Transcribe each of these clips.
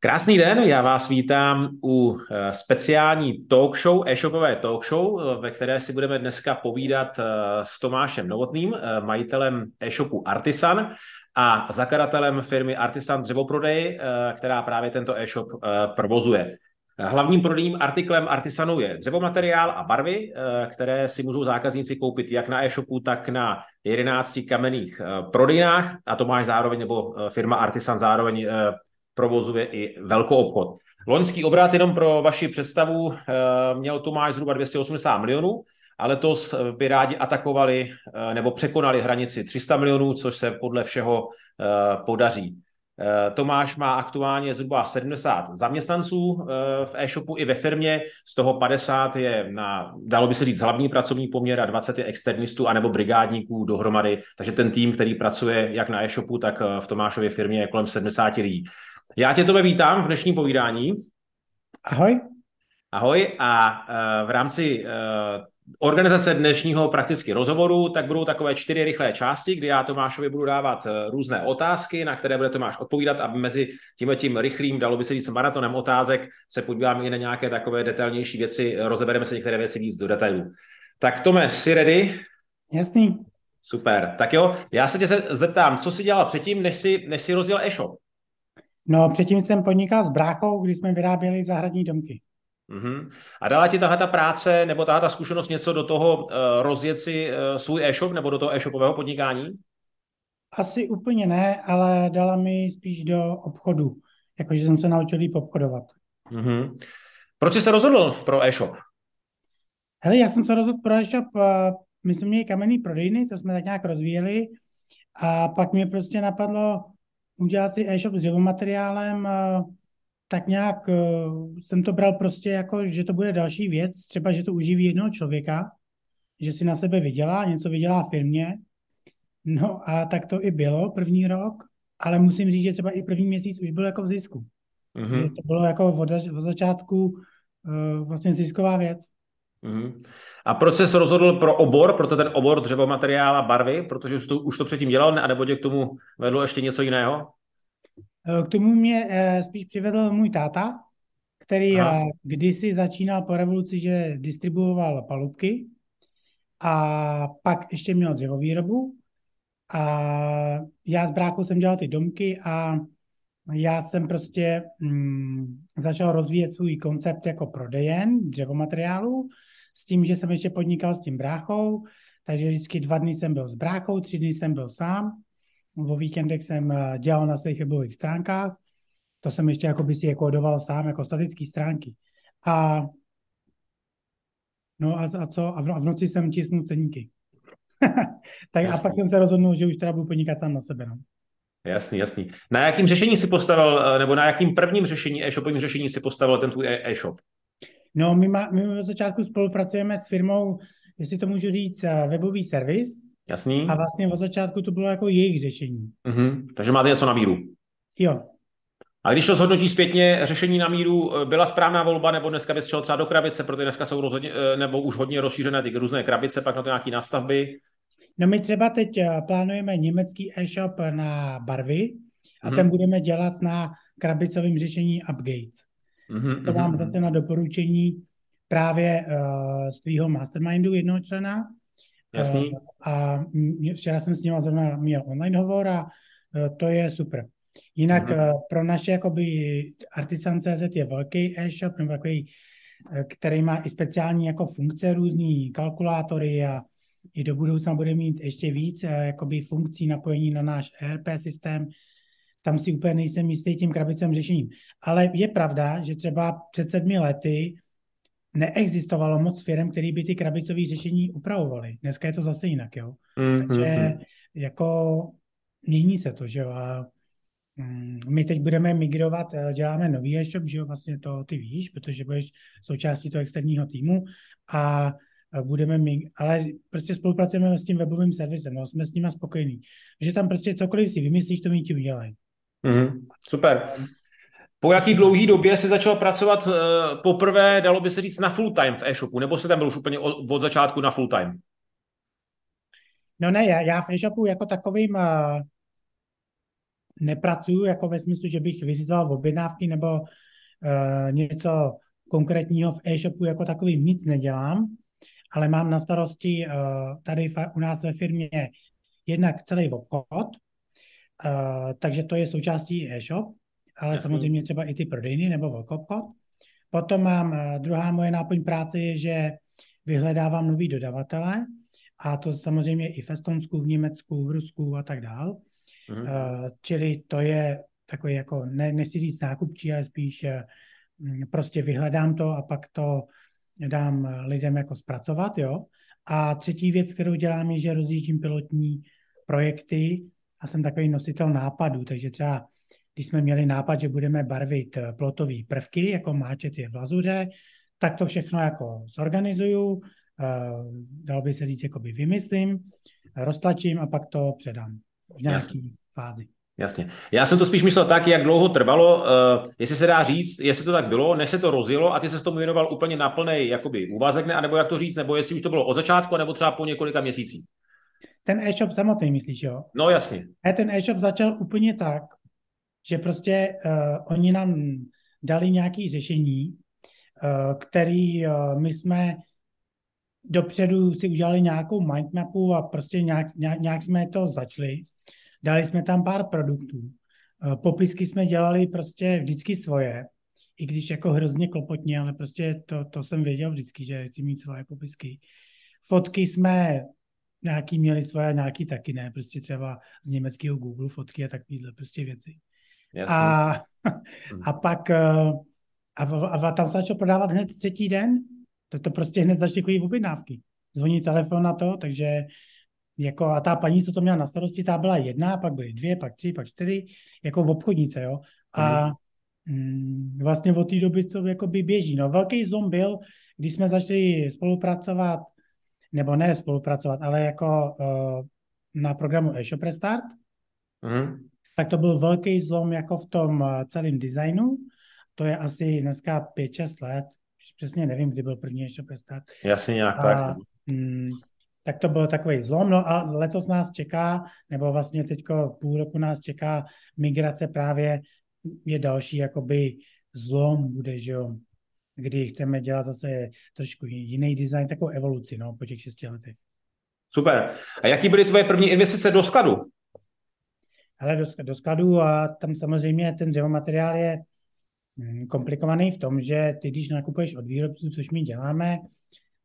Krásný den, já vás vítám u eh, speciální talk show, e-shopové talk show, eh, ve které si budeme dneska povídat eh, s Tomášem Novotným, majitelem e-shopu Artisan a zakladatelem firmy Artisan Dřevoprodej, která právě tento e-shop provozuje. Hlavním prodejním artiklem Artisanu je dřevomateriál a barvy, které si můžou zákazníci koupit jak na e-shopu, tak na 11 kamenných prodejnách a to máš zároveň, nebo firma Artisan zároveň provozuje i velkou obchod. Loňský obrat jenom pro vaši představu eh, měl Tomáš zhruba 280 milionů, ale letos by rádi atakovali eh, nebo překonali hranici 300 milionů, což se podle všeho eh, podaří. Tomáš má aktuálně zhruba 70 zaměstnanců v e-shopu i ve firmě, z toho 50 je na, dalo by se říct, hlavní pracovní poměr a 20 je externistů anebo brigádníků dohromady, takže ten tým, který pracuje jak na e-shopu, tak v Tomášově firmě je kolem 70 lidí. Já tě tebe vítám v dnešním povídání. Ahoj. Ahoj a uh, v rámci uh, organizace dnešního prakticky rozhovoru, tak budou takové čtyři rychlé části, kdy já Tomášovi budu dávat uh, různé otázky, na které bude Tomáš odpovídat, aby mezi tím tím rychlým, dalo by se říct maratonem otázek, se podíváme i na nějaké takové detailnější věci, rozebereme se některé věci víc do detailů. Tak Tome, jsi ready? Jasný. Super. Tak jo, já se tě zeptám, co jsi dělal předtím, než jsi, než jsi rozdělal e-shop? No, předtím jsem podnikal s bráchou, když jsme vyráběli zahradní domky. Uh-huh. A dala ti tahle ta práce nebo tahle ta zkušenost něco do toho uh, rozjet si uh, svůj e-shop nebo do toho e-shopového podnikání? Asi úplně ne, ale dala mi spíš do obchodu. Jakože jsem se naučil líp obchodovat. Uh-huh. Proč jsi se rozhodl pro e-shop? Hele, já jsem se rozhodl pro e-shop, uh, my jsme měli kamenný prodejny, to jsme tak nějak rozvíjeli a pak mě prostě napadlo, udělat si e-shop s dřevomateriálem, tak nějak e, jsem to bral prostě jako, že to bude další věc, třeba, že to uživí jednoho člověka, že si na sebe vydělá, něco vydělá firmě. No a tak to i bylo první rok, ale musím říct, že třeba i první měsíc už byl jako v zisku. Mm-hmm. Že to bylo jako od, od začátku uh, vlastně zisková věc. Mm-hmm. A proč jsi rozhodl pro obor, proto ten obor dřevomateriál a barvy, protože už to, už to předtím dělal, nebo tě k tomu vedlo ještě něco jiného? Eh, k tomu mě eh, spíš přivedl můj táta, který Aha. Eh, kdysi začínal po revoluci, že distribuoval palubky a pak ještě měl dřevovýrobu a já s brákou jsem dělal ty domky a já jsem prostě mm, začal rozvíjet svůj koncept jako prodejen dřevomateriálu s tím, že jsem ještě podnikal s tím bráchou, takže vždycky dva dny jsem byl s bráchou, tři dny jsem byl sám. O víkendech jsem eh, dělal na svých webových stránkách, to jsem ještě jako by si je kódoval sám jako statické stránky. A no a, a co? A v, a v noci jsem tisknul ceníky. tak a pak jsem se rozhodnul, že už teda budu podnikat sám na sebe. No. Jasný, jasný. Na jakým řešení si postavil, eh, nebo na jakým prvním řešení, e-shopovým řešení si postavil ten tvůj e-shop? No, my, má, my od začátku spolupracujeme s firmou, jestli to můžu říct, eh, webový servis. Jasný. A vlastně od začátku to bylo jako jejich řešení. Uh-huh. Takže máte něco na míru. Jo. A když to zhodnotí zpětně, řešení na míru eh, byla správná volba, nebo dneska bys šel třeba do krabice, protože dneska jsou rozhodně, eh, nebo už hodně rozšířené ty různé krabice, pak na to nějaké nastavby? No my třeba teď plánujeme německý e-shop na barvy a uh-huh. ten budeme dělat na krabicovém řešení Upgate. Mm-hmm, to mám mm-hmm. zase na doporučení právě uh, z tvýho mastermindu jednoho člena. Jasný. Uh, a včera jsem s ním zrovna měl online hovor a uh, to je super. Jinak mm-hmm. uh, pro naše jakoby Artisan.cz je velký e-shop, nebo takový, uh, který má i speciální jako funkce, různý kalkulátory a i do budoucna bude mít ještě víc uh, jakoby funkcí napojení na náš ERP systém, tam si úplně nejsem jistý tím krabicem řešením. Ale je pravda, že třeba před sedmi lety neexistovalo moc firm, který by ty krabicové řešení upravovaly. Dneska je to zase jinak, jo. Mm-hmm. Takže jako mění se to, že jo. A mm, my teď budeme migrovat, eh, děláme nový e-shop, že jo, vlastně to ty víš, protože budeš součástí toho externího týmu a budeme my, ale prostě spolupracujeme s tím webovým servisem, no, jsme s nimi spokojení. Že tam prostě cokoliv si vymyslíš, to mi ti udělají. Mm, super. Po jaký dlouhý době se začal pracovat uh, poprvé, dalo by se říct, na full time v e-shopu, nebo se tam byl už úplně od, od začátku na full time? No ne, já, já v e-shopu jako takovým uh, nepracuju jako ve smyslu, že bych vyřizoval objednávky nebo uh, něco konkrétního v e-shopu jako takovým nic nedělám, ale mám na starosti uh, tady u nás ve firmě jednak celý obchod, uh, takže to je součástí e-shop, ale Jasný. samozřejmě třeba i ty prodejny nebo obchod. Potom mám, uh, druhá moje náplň práce je, že vyhledávám nový dodavatele, a to samozřejmě i v Estonsku, v Německu, v Rusku a tak dál. Uh, čili to je takový jako, ne, nechci říct nákupčí, ale spíš uh, prostě vyhledám to a pak to dám lidem jako zpracovat, jo. A třetí věc, kterou dělám, je, že rozjíždím pilotní projekty a jsem takový nositel nápadů, takže třeba když jsme měli nápad, že budeme barvit eh, plotové prvky, jako máčet je v lazuře, tak to všechno jako zorganizuju, dal by se říct, jakoby vymyslím, roztlačím a pak to předám v nějaký Jasně. fázi. Jasně. Já jsem to spíš myslel tak, jak dlouho trvalo, uh, jestli se dá říct, jestli to tak bylo, než se to rozjelo a ty se s tomu věnoval úplně na plný jakoby úvazek, ne, anebo jak to říct, nebo jestli už to bylo od začátku, nebo třeba po několika měsících. Ten e-shop samotný, myslíš, jo? No jasně. A ten e-shop začal úplně tak, že prostě uh, oni nám dali nějaké řešení, uh, který uh, my jsme dopředu si udělali nějakou mindmapu a prostě nějak, nějak, nějak jsme to začali. Dali jsme tam pár produktů. Eh, popisky jsme dělali prostě vždycky svoje, i když jako hrozně klopotně, ale prostě to, to jsem věděl vždycky, že chci mít svoje popisky. Fotky jsme nějaký měli svoje, nějaký taky ne, prostě třeba z německého Google fotky a takovýhle prostě věci. Jasně. A, a pak eh, a, a, a tam se začal prodávat hned třetí den, to, to prostě hned začaly chodit objednávky. Zvoní telefon na to, takže jako a ta paní, co to měla na starosti, ta byla jedna, pak byly dvě, pak tři, pak čtyři, jako v obchodnice, jo. A mm, vlastně od té doby to jako by běží. No, velký zlom byl, když jsme začali spolupracovat, nebo ne spolupracovat, ale jako uh, na programu eShop Restart, mm. tak to byl velký zlom jako v tom uh, celém designu. To je asi dneska 5-6 let, přesně nevím, kdy byl první ještě Start. Jasně nějak a, tak. Mm, tak to byl takový zlom, no a letos nás čeká, nebo vlastně teďko půl roku nás čeká migrace právě je další jakoby zlom bude, že jo, kdy chceme dělat zase trošku jiný design, takovou evoluci, no, po těch šesti letech. Super. A jaký byly tvoje první investice do skladu? Ale do, do skladu a tam samozřejmě ten dřevomateriál je Mm, komplikovaný v tom, že ty, když nakupuješ od výrobců, což my děláme,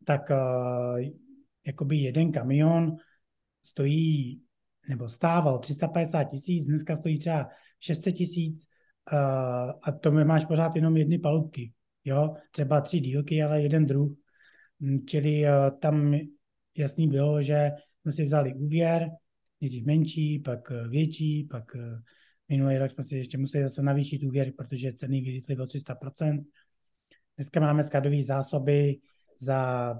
tak uh, jakoby jeden kamion stojí, nebo stával 350 tisíc, dneska stojí třeba 600 tisíc uh, a to máš pořád jenom jedny palubky. Jo, třeba tři dílky, ale jeden druh. Mm, čili uh, tam jasný bylo, že jsme si vzali úvěr, nejdřív menší, pak větší, pak Minulý rok jsme si ještě museli zase navýšit úvěr, protože ceny vylítly o 300%. Dneska máme skladové zásoby za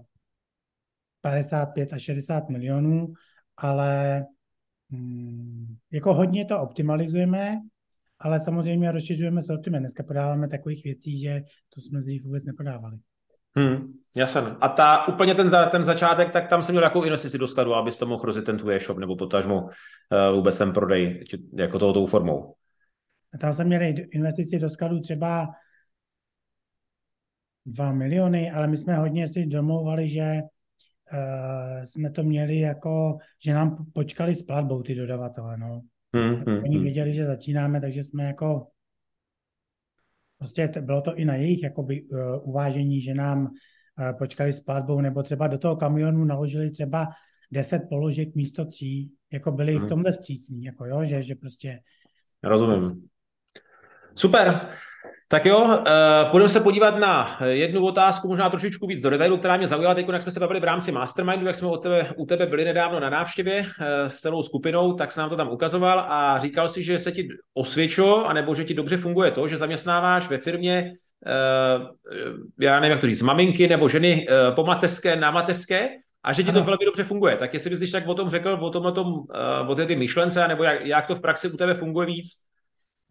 55 až 60 milionů, ale hmm, jako hodně to optimalizujeme, ale samozřejmě rozšiřujeme sortiment. Dneska podáváme takových věcí, že to jsme dřív vůbec nepodávali. Hmm, jasně. A ta, úplně ten, ten začátek, tak tam jsem měl jakou investici do skladu, abys to mohl rozjet ten tvůj e-shop, nebo potažmo uh, vůbec ten prodej, či, jako tou formou. A tam jsem měl investici do skladu třeba 2 miliony, ale my jsme hodně si domlouvali, že uh, jsme to měli jako, že nám počkali s platbou ty dodavatele, no. Hmm, hmm, Oni věděli, že začínáme, takže jsme jako Prostě bylo to i na jejich jakoby, uh, uvážení, že nám uh, počkali s platbou, nebo třeba do toho kamionu naložili třeba 10 položek místo tří, jako byli hmm. v tomhle vstřícní, jako jo, že, že prostě... Rozumím. Super. Tak jo, uh, půjdeme se podívat na jednu otázku, možná trošičku víc do detailu, která mě zaujala teď, jak jsme se bavili v rámci Mastermindu, jak jsme u tebe, u tebe byli nedávno na návštěvě uh, s celou skupinou, tak se nám to tam ukazoval a říkal si, že se ti osvědčilo, anebo že ti dobře funguje to, že zaměstnáváš ve firmě, uh, já nevím, jak to říct, maminky nebo ženy uh, po mateřské, na mateřské, a že ti ano. to velmi dobře funguje. Tak jestli bys tak o tom řekl, o tom, o, tom, uh, o té ty myšlence, nebo jak, jak to v praxi u tebe funguje víc?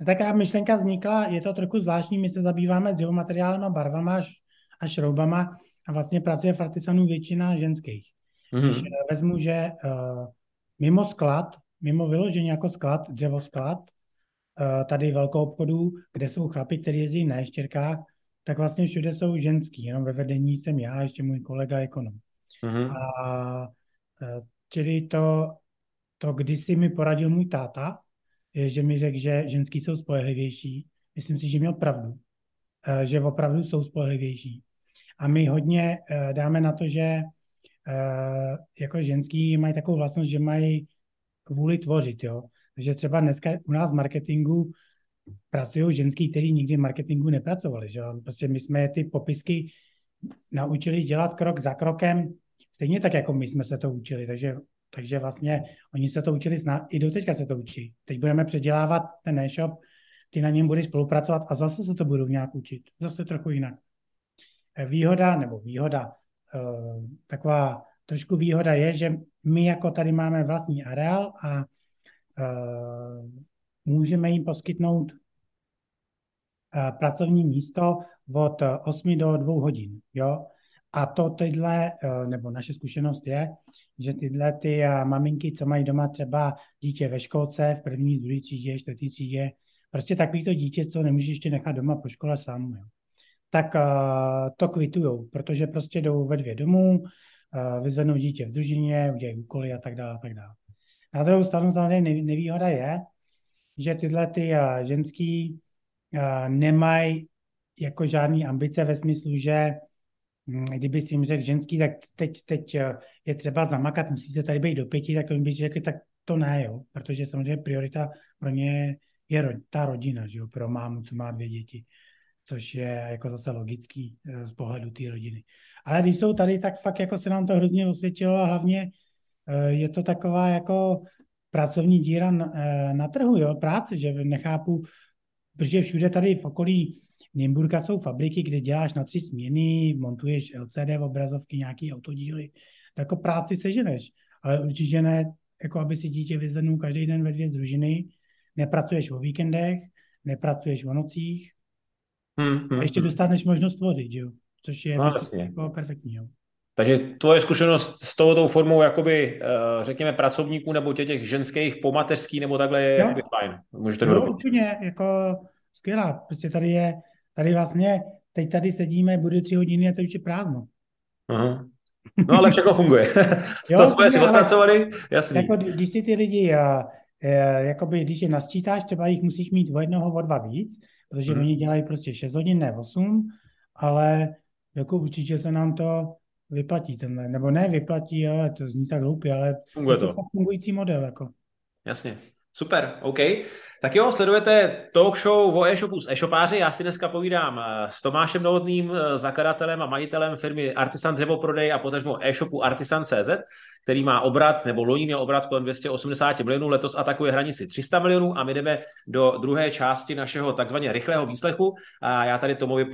Taká myšlenka vznikla, je to trochu zvláštní, my se zabýváme dřevomateriálem a barvama a šroubama a vlastně pracuje v Artisanu většina ženských. Mm-hmm. Když uh, vezmu, že uh, mimo sklad, mimo vyložení jako sklad, dřevosklad, tady velkou obchodu, kde jsou chlapi, kteří jezdí na ještěrkách, tak vlastně všude jsou ženský, jenom ve vedení jsem já, ještě můj kolega ekonom. Mm-hmm. A čili to, to kdysi mi poradil můj táta, že mi řekl, že ženský jsou spolehlivější. Myslím si, že měl pravdu, že opravdu jsou spolehlivější. A my hodně dáme na to, že jako ženský mají takovou vlastnost, že mají kvůli tvořit, jo. Takže třeba dneska u nás v marketingu pracují ženský, kteří nikdy v marketingu nepracovali, že. Prostě my jsme ty popisky naučili dělat krok za krokem, stejně tak, jako my jsme se to učili, takže, takže vlastně oni se to učili, zna, i do teďka se to učí. Teď budeme předělávat ten e-shop, ty na něm budeš spolupracovat a zase se to budou nějak učit, zase trochu jinak. Výhoda, nebo výhoda, uh, taková trošku výhoda je, že my jako tady máme vlastní areál a uh, můžeme jim poskytnout pracovní místo od 8 do 2 hodin. Jo? A to tyhle, uh, nebo naše zkušenost je, že tyhle ty uh, maminky, co mají doma třeba dítě ve školce, v první, druhé třídě, čtvrtý třídě, prostě takový to dítě, co nemůžeš ještě nechat doma po škole sám, jo. tak uh, to kvitujou, protože prostě jdou ve dvě domů, vyzvednou dítě v družině, udělají úkoly a tak dále. A tak dále. Na druhou stranu samozřejmě nevýhoda je, že tyhle ty ženský nemají jako žádný ambice ve smyslu, že kdyby si jim řekl ženský, tak teď, teď je třeba zamakat, musíte tady být do pěti, tak to by řekli, tak to ne, jo, protože samozřejmě priorita pro ně je ta rodina, že jo, pro mámu, co má dvě děti což je jako zase logický eh, z pohledu té rodiny. Ale když jsou tady, tak fakt jako se nám to hrozně osvědčilo a hlavně eh, je to taková jako pracovní díra na, eh, na trhu, jo, práce, že nechápu, protože všude tady v okolí Nymburka jsou fabriky, kde děláš na tři směny, montuješ LCD obrazovky, nějaký autodíly, tak jako práci seženeš, ale určitě ne, jako aby si dítě vyzvednul každý den ve dvě z družiny, nepracuješ o víkendech, nepracuješ o nocích, Hmm, hmm, a ještě dostaneš možnost tvořit, jo? což je no, jako perfektní. Jo? Takže tvoje zkušenost s touto formou, jakoby, uh, řekněme, pracovníků nebo tě těch ženských pomateřský nebo takhle je jakoby fajn. Můžete jo, úplně, jako skvělá. Prostě tady je, tady vlastně, teď tady sedíme, bude tři hodiny a to už je prázdno. Aha. No ale všechno funguje. jo, to jsme si odpracovali, jasný. Jako, když si ty lidi, uh, jakoby, když je nasčítáš, třeba jich musíš mít o jednoho, o dva víc, protože hmm. oni dělají prostě 6 hodin, ne 8, ale jako určitě se nám to vyplatí tenhle, nebo ne vyplatí, ale to zní tak hloupě, ale Funguje to. to fakt fungující model. Jako. Jasně. Super, OK. Tak jo, sledujete talk show o e-shopu s e-shopáři. Já si dneska povídám eh, s Tomášem Novotným, eh, zakladatelem a majitelem firmy Artisan Dřevoprodej a potažmo e-shopu Artisan.cz, který má obrat, nebo loni měl obrat kolem 280 milionů, letos atakuje hranici 300 milionů a my jdeme do druhé části našeho takzvaně rychlého výslechu a já tady Tomovi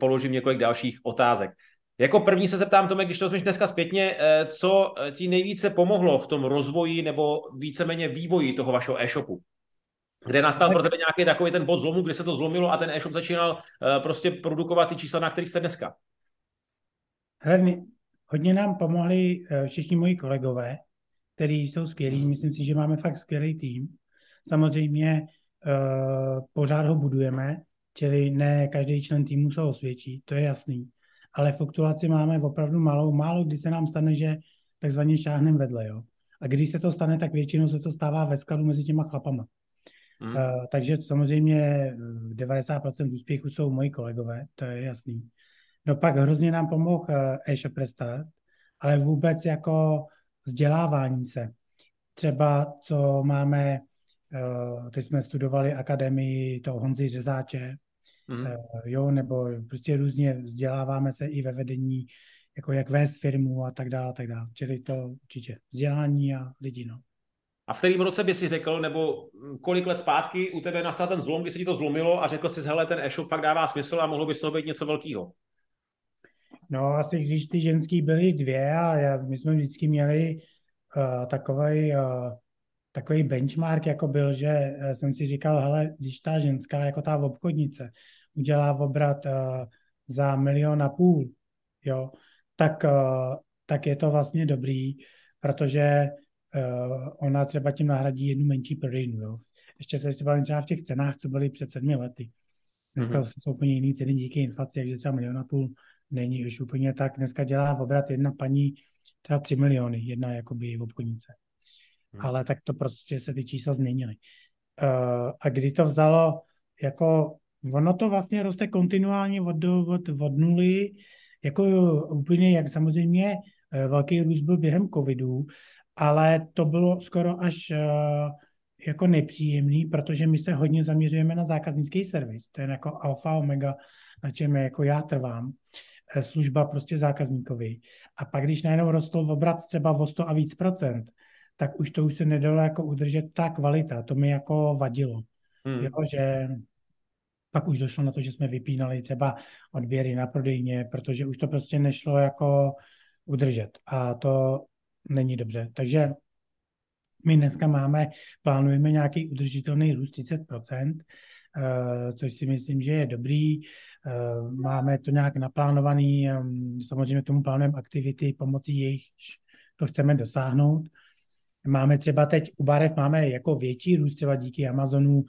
položím několik dalších otázek. Jako první se zeptám, Tomek, když to vezmeš dneska zpětně, eh, co eh, ti nejvíce pomohlo v tom rozvoji nebo víceméně vývoji toho vašeho e-shopu? Kde nastal pro tebe nějaký takový ten bod zlomu, kdy se to zlomilo a ten e-shop začínal eh, prostě produkovat ty čísla, na kterých jste dneska? Hele, hodně nám pomohli všichni moji kolegové, kteří jsou skvělí. Myslím si, že máme fakt skvělý tým. Samozřejmě pořád ho budujeme, čili ne každý člen týmu se osvědčí, to je jasný ale fluktuaci máme opravdu malou. Málo kdy se nám stane, že takzvaně šáhneme vedle. Jo? A když se to stane, tak většinou se to stává ve skladu mezi těma chlapama. Hmm. Uh, takže samozřejmě 90% eh, úspěchů jsou moji kolegové, to je jasný. No pak hrozně nám pomohl uh, e-shop Restart, ale vůbec jako vzdělávání se. Třeba co máme, uh, teď jsme studovali akademii toho Honzy Řezáče, mm. jo, nebo prostě různě vzděláváme se i ve vedení, jako jak vést firmu a tak dále, a tak dále. Čili to určitě vzdělání a lidi, no. A v kterém roce by si řekl, nebo kolik let zpátky u tebe nastal ten zlom, kdy se ti to zlomilo a řekl jsi, hele, ten e-shop fakt dává smysl a mohlo by z toho být něco velkého? No asi když ty ženský byly dvě a já, my jsme vždycky měli uh, takový uh, takový benchmark jako byl, že eh, jsem si říkal, hele, když ta ženská, jako ta obchodnice, udělá obrat uh, za milion a půl, jo, tak, uh, tak je to vlastně dobrý, protože uh, ona třeba tím nahradí jednu menší prodejnu. Jo. Ještě se třeba, třeba v těch cenách, co byly před sedmi lety. Dneska mm-hmm. jsou úplně jiný ceny díky inflaci, takže třeba milion a půl není už úplně tak. Dneska dělá v obrat jedna paní třeba 3 miliony, jedna jakoby v obchodnice. Hmm. Ale tak to prostě se ty čísla změnily. Uh, a kdy to vzalo, jako ono to vlastně roste kontinuálně od, od, od nuly, jako úplně, jak samozřejmě uh, velký růst byl během covidu, ale to bylo skoro až uh, jako nepříjemný, protože my se hodně zaměřujeme na zákaznický servis. To je jako alfa omega, na čem jako já trvám. Eh, služba prostě zákazníkovi. A pak, když najednou rostl obrat třeba o 100 a víc procent, tak už to už se nedalo jako udržet ta kvalita. To mi jako vadilo. Hmm. Jo, že pak už došlo na to, že jsme vypínali třeba odběry na prodejně, protože už to prostě nešlo jako udržet. A to není dobře. Takže my dneska máme, plánujeme nějaký udržitelný růst 30%, eh, což si myslím, že je dobrý. Eh, máme to nějak naplánovaný, ehm, samozřejmě tomu plánujeme aktivity, pomocí jejich to chceme dosáhnout. Máme třeba teď u barev máme jako větší růst třeba díky Amazonu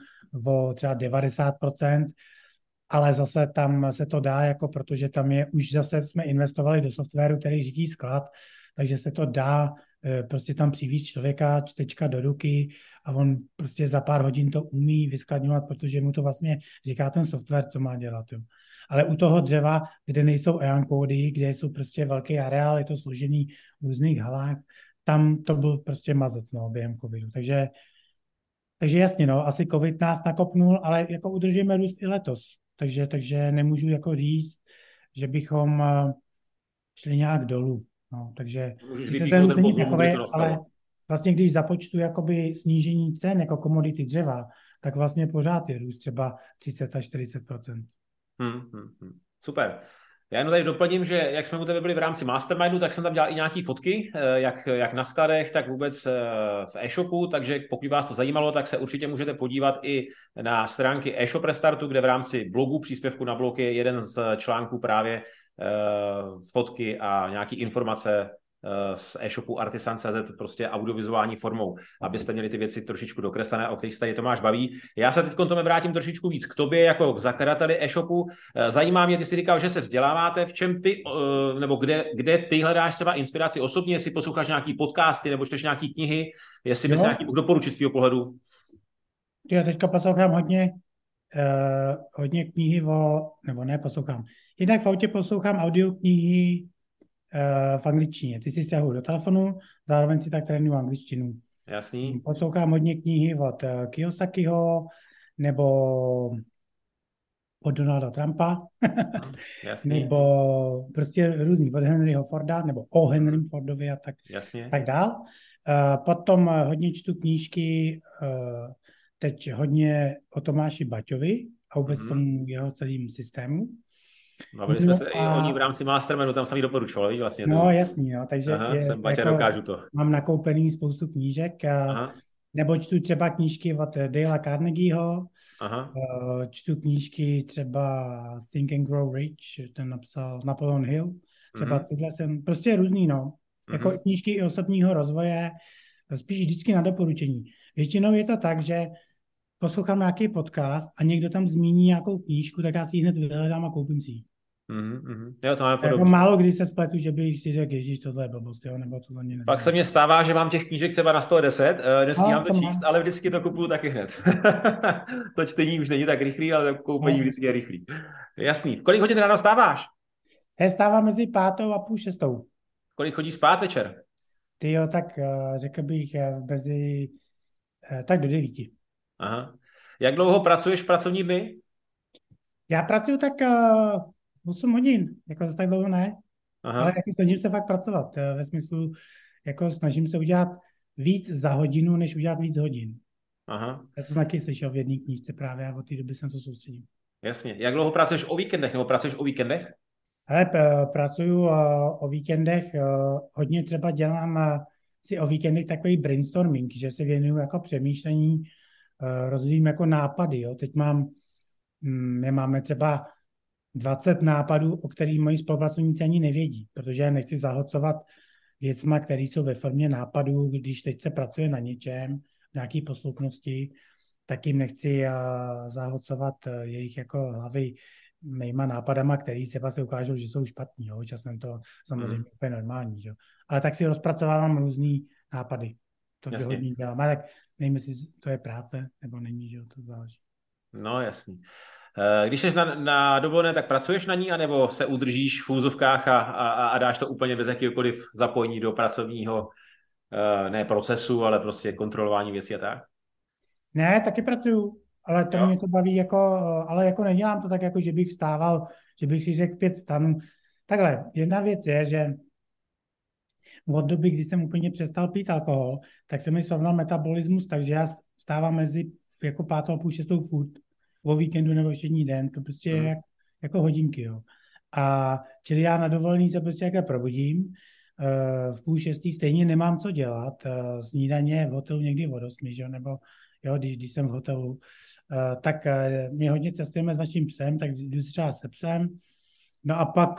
o třeba 90%, ale zase tam se to dá, jako protože tam je, už zase jsme investovali do softwaru, který řídí sklad, takže se to dá eh, prostě tam přivízt člověka, čtečka do ruky a on prostě za pár hodin to umí vyskladňovat, protože mu to vlastně říká ten software, co má dělat. Jo. Ale u toho dřeva, kde nejsou EAN kódy, kde jsou prostě velký areál, je to složený v různých halách, tam to byl prostě mazec no, během covidu. Takže, takže jasně, no, asi covid nás nakopnul, ale jako udržíme růst i letos. Takže, takže nemůžu jako říct, že bychom eh, šli nějak dolů. No, takže se ten růst není takový, ale vlastně když započtu jakoby snížení cen jako komodity dřeva, tak vlastně pořád je růst třeba 30 až 40 Hmm, hmm, hmm. Super. Já jenom tady doplním, že jak jsme u tebe byli v rámci Mastermindu, tak jsem tam dělal i nějaké fotky, eh, jak, jak na skladech, tak vůbec eh, v e-shopu, takže pokud vás to zajímalo, tak se určitě můžete podívat i na stránky e-shop restartu, kde v rámci blogu příspěvku na blog je jeden z článků právě uh, fotky a nějaké informace Eh, z e-shopu Artisan.cz prostě audiovizuální formou, abyste měli ty věci trošičku dokreslené, o kterých se tady Tomáš baví. Já se teď tomu vrátím trošičku víc k tobě, jako k zakladateli e-shopu. Eh, zajímá mě, ty jsi říkal, že se vzděláváte, v čem ty, eh, nebo kde, kde ty hledáš třeba inspiraci osobně, jestli posloucháš nějaký podcasty nebo čteš nějaký knihy, jestli bys nějaký doporučit z pohledu. Já teďka poslouchám hodně, uh, hodně knihy o, nebo ne poslouchám, jednak v autě poslouchám audioknihy v angličtině. Ty si stahuji do telefonu, zároveň si tak trénuju angličtinu. Jasný. Poslouchám hodně knihy od uh, Kiyosakiho nebo od Donalda Trumpa, Jasný. nebo prostě různý od Henryho Forda, nebo o Henrym Fordovi a tak, Jasně. tak dál. Uh, potom hodně čtu knížky, uh, teď hodně o Tomáši Baťovi a vůbec mm-hmm. tomu jeho celým systému. Bavili jsme no se a... i o ní v rámci Mastermanu, tam jsem ji doporučoval, víš, vlastně. No, jasný, jo, takže Aha, je, jsem baťa, jako, dokážu to. Mám nakoupený spoustu knížek, a, nebo čtu třeba knížky od Dale Carnegieho, Aha. Čtu knížky třeba Think and Grow Rich, ten napsal Napoleon Hill, třeba mm-hmm. tyhle jsem, prostě různý, no. Mm-hmm. Jako knížky i osobního rozvoje, spíš vždycky na doporučení. Většinou je to tak, že poslouchám nějaký podcast a někdo tam zmíní nějakou knížku, tak já si ji hned vyhledám a koupím si ji. Mm-hmm. Jo, to máme Jako málo kdy se spletu, že bych si řekl, ježíš, tohle je blbost, jo, nebo tohle mě Pak se mně stává, že mám těch knížek třeba na 110, uh, nestíhám to číst, ale vždycky to kupuju taky hned. to čtení už není tak rychlý, ale to koupení no. vždycky je rychlý. Jasný. Kolik hodin ráno stáváš? Já stávám mezi pátou a půl šestou. Kolik chodí spát večer? Ty jo, tak uh, řekl bych uh, mezi, uh, tak do devíti. Aha. Jak dlouho pracuješ v pracovní dny? Já pracuji tak uh, 8 hodin, jako zase tak dlouho ne, Aha. ale jako snažím se fakt pracovat, uh, ve smyslu, jako snažím se udělat víc za hodinu, než udělat víc hodin. Aha. Já to taky slyšel v jedné knížce právě a od té doby jsem to soustředil. Jasně. Jak dlouho pracuješ o víkendech, nebo pracuješ o víkendech? Ale pracuju uh, o víkendech, hodně třeba dělám si o víkendech takový brainstorming, že se věnuju jako přemýšlení, Eh, rozvíjím jako nápady. Jo. Teď mám, mm, my máme třeba 20 nápadů, o kterých moji spolupracovníci ani nevědí, protože já nechci zahlcovat věcma, které jsou ve formě nápadů, když teď se pracuje na něčem, nějaký posloupnosti, tak jim nechci zahlcovat jejich jako hlavy mýma nápadama, který třeba se ukážou, že jsou špatní. Jo? Časem to samozřejmě mm. úplně normální. Že? Ale tak si rozpracovávám různý nápady. To hodně dělám. A tak nevím, jestli to je práce, nebo není, že to záleží. No jasný. Eh, když jsi na, na dovolené, tak pracuješ na ní, anebo se udržíš v úzovkách a, a, a dáš to úplně bez jakýkoliv zapojení do pracovního eh, ne procesu, ale prostě kontrolování věcí a tak? Ne, taky pracuju, ale to jo. mě to baví, jako, ale jako nedělám to tak, jako že bych stával, že bych si řekl pět stanů. Takhle, jedna věc je, že od doby, kdy jsem úplně přestal pít alkohol, tak se mi srovnal metabolismus, takže já stávám mezi jako pátou a půl šestou furt o víkendu nebo všední den, to prostě je jak, jako hodinky, jo. A čili já na dovolený se prostě jako probudím, uh, v půl šestý stejně nemám co dělat, uh, snídaně v hotelu někdy od osmi, že? nebo jo, když, když jsem v hotelu, uh, tak my hodně cestujeme s naším psem, tak jdu třeba se psem, no a pak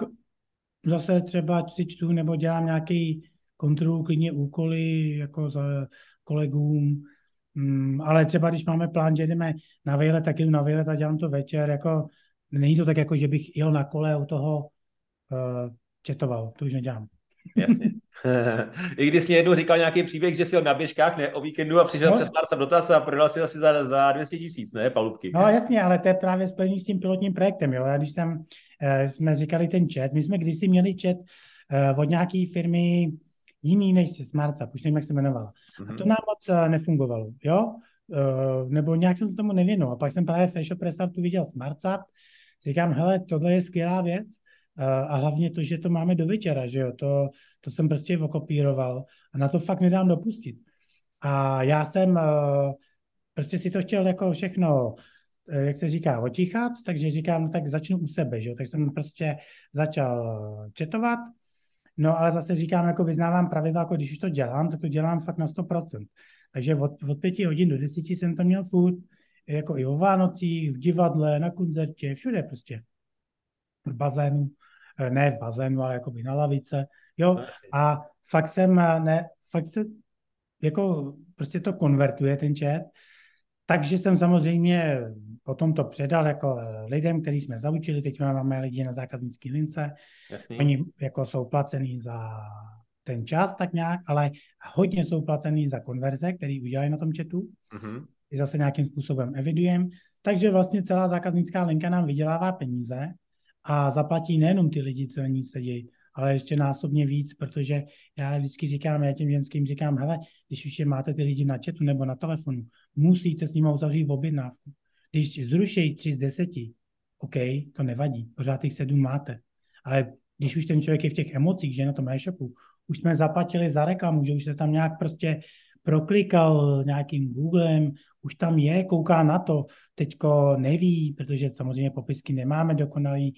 zase třeba si čtu nebo dělám nějaký kontrolu, klidně úkoly jako za kolegům, mm, ale třeba když máme plán, že jdeme na výlet, tak jdu na výlet a dělám to večer, jako není to tak, jako že bych jel na kole u toho uh, četoval, to už nedělám. Jasně. I když jsi jednou říkal nějaký příběh, že jsi jel na běžkách, ne, o víkendu a přišel no. přes pár dotaz a prodal si asi za, za 200 tisíc, ne, palubky. No jasně, ale to je právě spojený s tím pilotním projektem, jo. Já když jsem, eh, jsme říkali ten chat, my jsme kdysi měli chat eh, od nějaké firmy jiný než SmartSap, už nevím, jak se jmenovala. Mm-hmm. A to mhm. nám moc uh, nefungovalo, jo? Uh, nebo nějak jsem se tomu nevěnul. A pak jsem právě v e-shop restartu viděl SmartSap, říkám, hele, tohle je skvělá věc, uh, a hlavně to, že to máme do večera, že jo, to, to jsem prostě okopíroval a na to fakt nedám dopustit. A já jsem prostě si to chtěl jako všechno, jak se říká, očichat, takže říkám, no tak začnu u sebe, že jo, tak jsem prostě začal četovat, No ale zase říkám, jako vyznávám pravidla, jako když už to dělám, tak to dělám fakt na 100%. Takže od, od pěti hodin do desíti jsem to měl furt, jako i o Vánocích, v divadle, na koncertě, všude prostě. V bazénu, eh, ne v bazénu, ale jako by na lavice, jo. No, A fakt jsem, eh, ne, fakt se, jako prostě to konvertuje ten chat, takže jsem samozřejmě potom to předal jako eh, lidem, který jsme zaučili, teď máme lidi na zákaznické lince, Jasný. oni jako jsou placený za ten čas tak nějak, ale hodně jsou placený za konverze, který udělají na tom chatu, mm-hmm. i zase nějakým způsobem evidujem, takže vlastně celá zákaznická linka nám vydělává peníze a zaplatí nejenom ty lidi, co na ní sedí, ale ještě násobně víc, protože já vždycky říkám, já těm ženským říkám, hele, když už je máte ty lidi na chatu nebo na telefonu, musíte s nimi uzavřít objednávku. Když zrušejí tři z deseti, OK, to nevadí, pořád těch sedm máte. Ale když už ten člověk je v těch emocích, že na tom e-shopu, už jsme zaplatili za reklamu, že už se tam nějak prostě proklikal nějakým Googlem, už tam je, kouká na to, teďko neví, protože samozřejmě popisky nemáme dokonalý,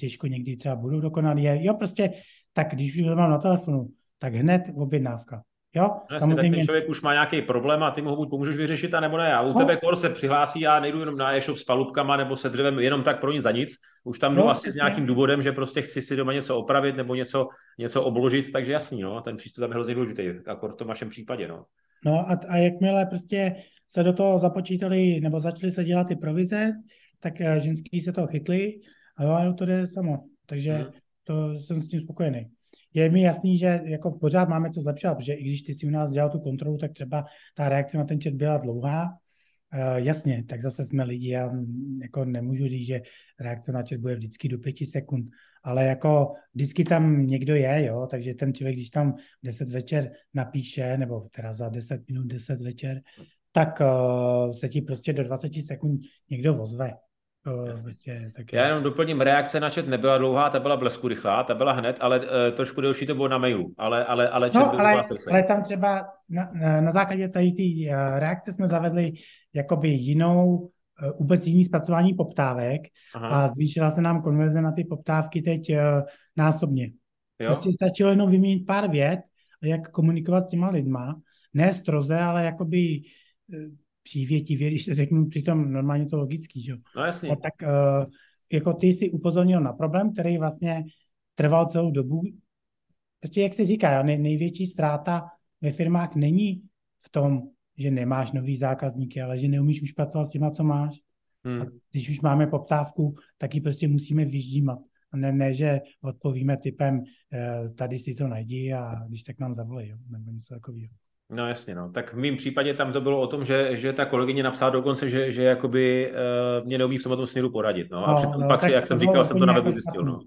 těžko někdy třeba budou dokonalý. Jo, prostě tak když už mám na telefonu, tak hned objednávka. Jo, samozřejmě. tak ten člověk už má nějaký problém a ty mu ho buď pomůžeš vyřešit, a nebo ne. A u no. tebe kor se přihlásí, já nejdu jenom na e-shop s palubkama nebo se dřevem jenom tak pro nic za nic. Už tam jdu no, asi s nějakým důvodem, že prostě chci si doma něco opravit nebo něco, něco obložit, takže jasný, no, ten přístup tam je hrozně důležitý, jako v tom vašem případě, no. No a, a jakmile prostě se do toho započítali nebo začaly se dělat ty provize, tak eh, ženský se toho chytli a jo, to jde samo. Takže hmm. to jsem s tím spokojený je mi jasný, že jako pořád máme co zlepšovat, protože i když ty si u nás dělal tu kontrolu, tak třeba ta reakce na ten chat byla dlouhá. Uh, jasně, tak zase jsme lidi, já jako nemůžu říct, že reakce na chat bude vždycky do pěti sekund, ale jako vždycky tam někdo je, jo, takže ten člověk, když tam 10 večer napíše, nebo teda za 10 minut 10 večer, tak uh, se ti prostě do 20 sekund někdo ozve. Uh, vlastně, tak Já jenom doplním, reakce na chat nebyla dlouhá, ta byla blesku rychlá, ta byla hned, ale uh, trošku delší to bylo na mailu, ale, ale, ale chat no, ale, ale tam třeba na, na, na základě tady té uh, reakce jsme zavedli jakoby jinou, uh, vůbec jiný zpracování poptávek Aha. a zvýšila se nám konverze na ty poptávky teď uh, násobně. Jo? Prostě stačilo jenom vyměnit pár vět, jak komunikovat s těma lidma, ne stroze, ale jakoby uh, přívětivě, když se řeknu, přitom normálně to logický, že? No jasně. A tak uh, jako ty jsi upozornil na problém, který vlastně trval celou dobu, prostě jak se říká, nej, největší ztráta ve firmách není v tom, že nemáš nový zákazníky, ale že neumíš už pracovat s těma, co máš. Hmm. A když už máme poptávku, tak ji prostě musíme vyždímat. A ne, ne, že odpovíme typem, eh, tady si to najdi a když tak nám zavolej, jo, nebo něco takového. No jasně, no. Tak v mém případě tam to bylo o tom, že, že ta kolegyně napsala dokonce, že, že jakoby uh, mě neumí v tomhle směru poradit. No. A no, přitom no, pak si, jak jsem říkal, jsem to na webu zjistil. No.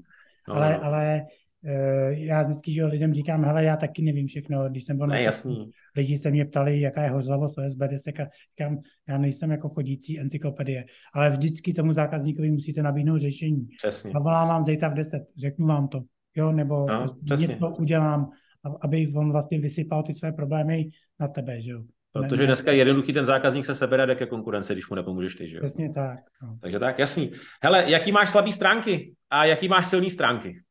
No, ale, no. ale uh, já vždycky že lidem říkám, hele, já taky nevím všechno. Když jsem byl na jasný. lidi se mě ptali, jaká je hořlavost OSB desek a říkám, já nejsem jako chodící encyklopedie, ale vždycky tomu zákazníkovi musíte nabídnout řešení. Přesně. Zavolám vám zítra v 10, řeknu vám to. Jo, nebo no, něco udělám, aby on vlastně vysypal ty své problémy na tebe, že jo. Protože dneska je jednoduchý ten zákazník se sebere jde ke konkurence, když mu nepomůžeš ty, že jo? Přesně tak. No. Takže tak, jasný. Hele, jaký máš slabý stránky a jaký máš silný stránky?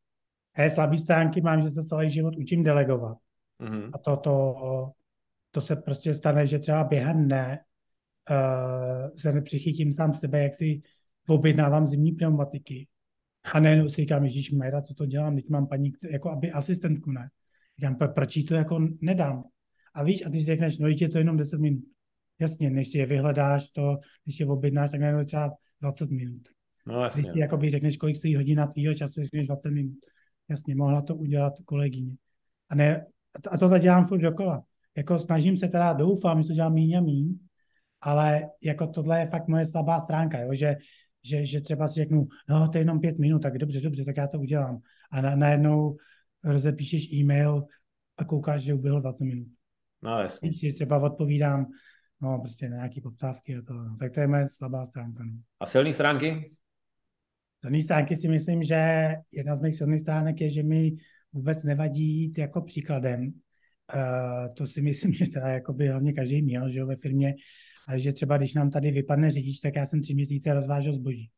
He, slabý stránky mám, že se celý život učím delegovat. Mm-hmm. A to, to, to se prostě stane, že třeba během dne uh, se nepřichytím sám sebe, jak si objednávám zimní pneumatiky. A nejenom si říkám, Ježíš Majda, co to dělám, teď mám paní, jako aby asistentku, ne? Říkám, proč to jako nedám? A víš, a ty si řekneš, no je to jenom 10 minut. Jasně, než si je vyhledáš to, když je objednáš, tak najednou třeba 20 minut. No, jasně. Když si jakoby řekneš, kolik stojí hodina tvýho času, řekneš 20 minut. Jasně, mohla to udělat kolegyně. A, ne, a to, to dělám furt dokola. Jako snažím se teda, doufám, že to dělám míň a míň, ale jako tohle je fakt moje slabá stránka, jo? Že, že, že třeba si řeknu, no to je jenom pět minut, tak dobře, dobře, tak já to udělám. A na, najednou rozepíšeš e-mail a koukáš, že uběhlo 20 minut. No jasně. Když třeba odpovídám, no prostě na nějaké poptávky a to, no. tak to je moje slabá stránka. No. A silné stránky? Silné stránky si myslím, že jedna z mých silných stránek je, že mi vůbec nevadí jít jako příkladem. Uh, to si myslím, že teda jako by hlavně každý měl, že jo, ve firmě, ale že třeba když nám tady vypadne řidič, tak já jsem tři měsíce rozvážel zboží.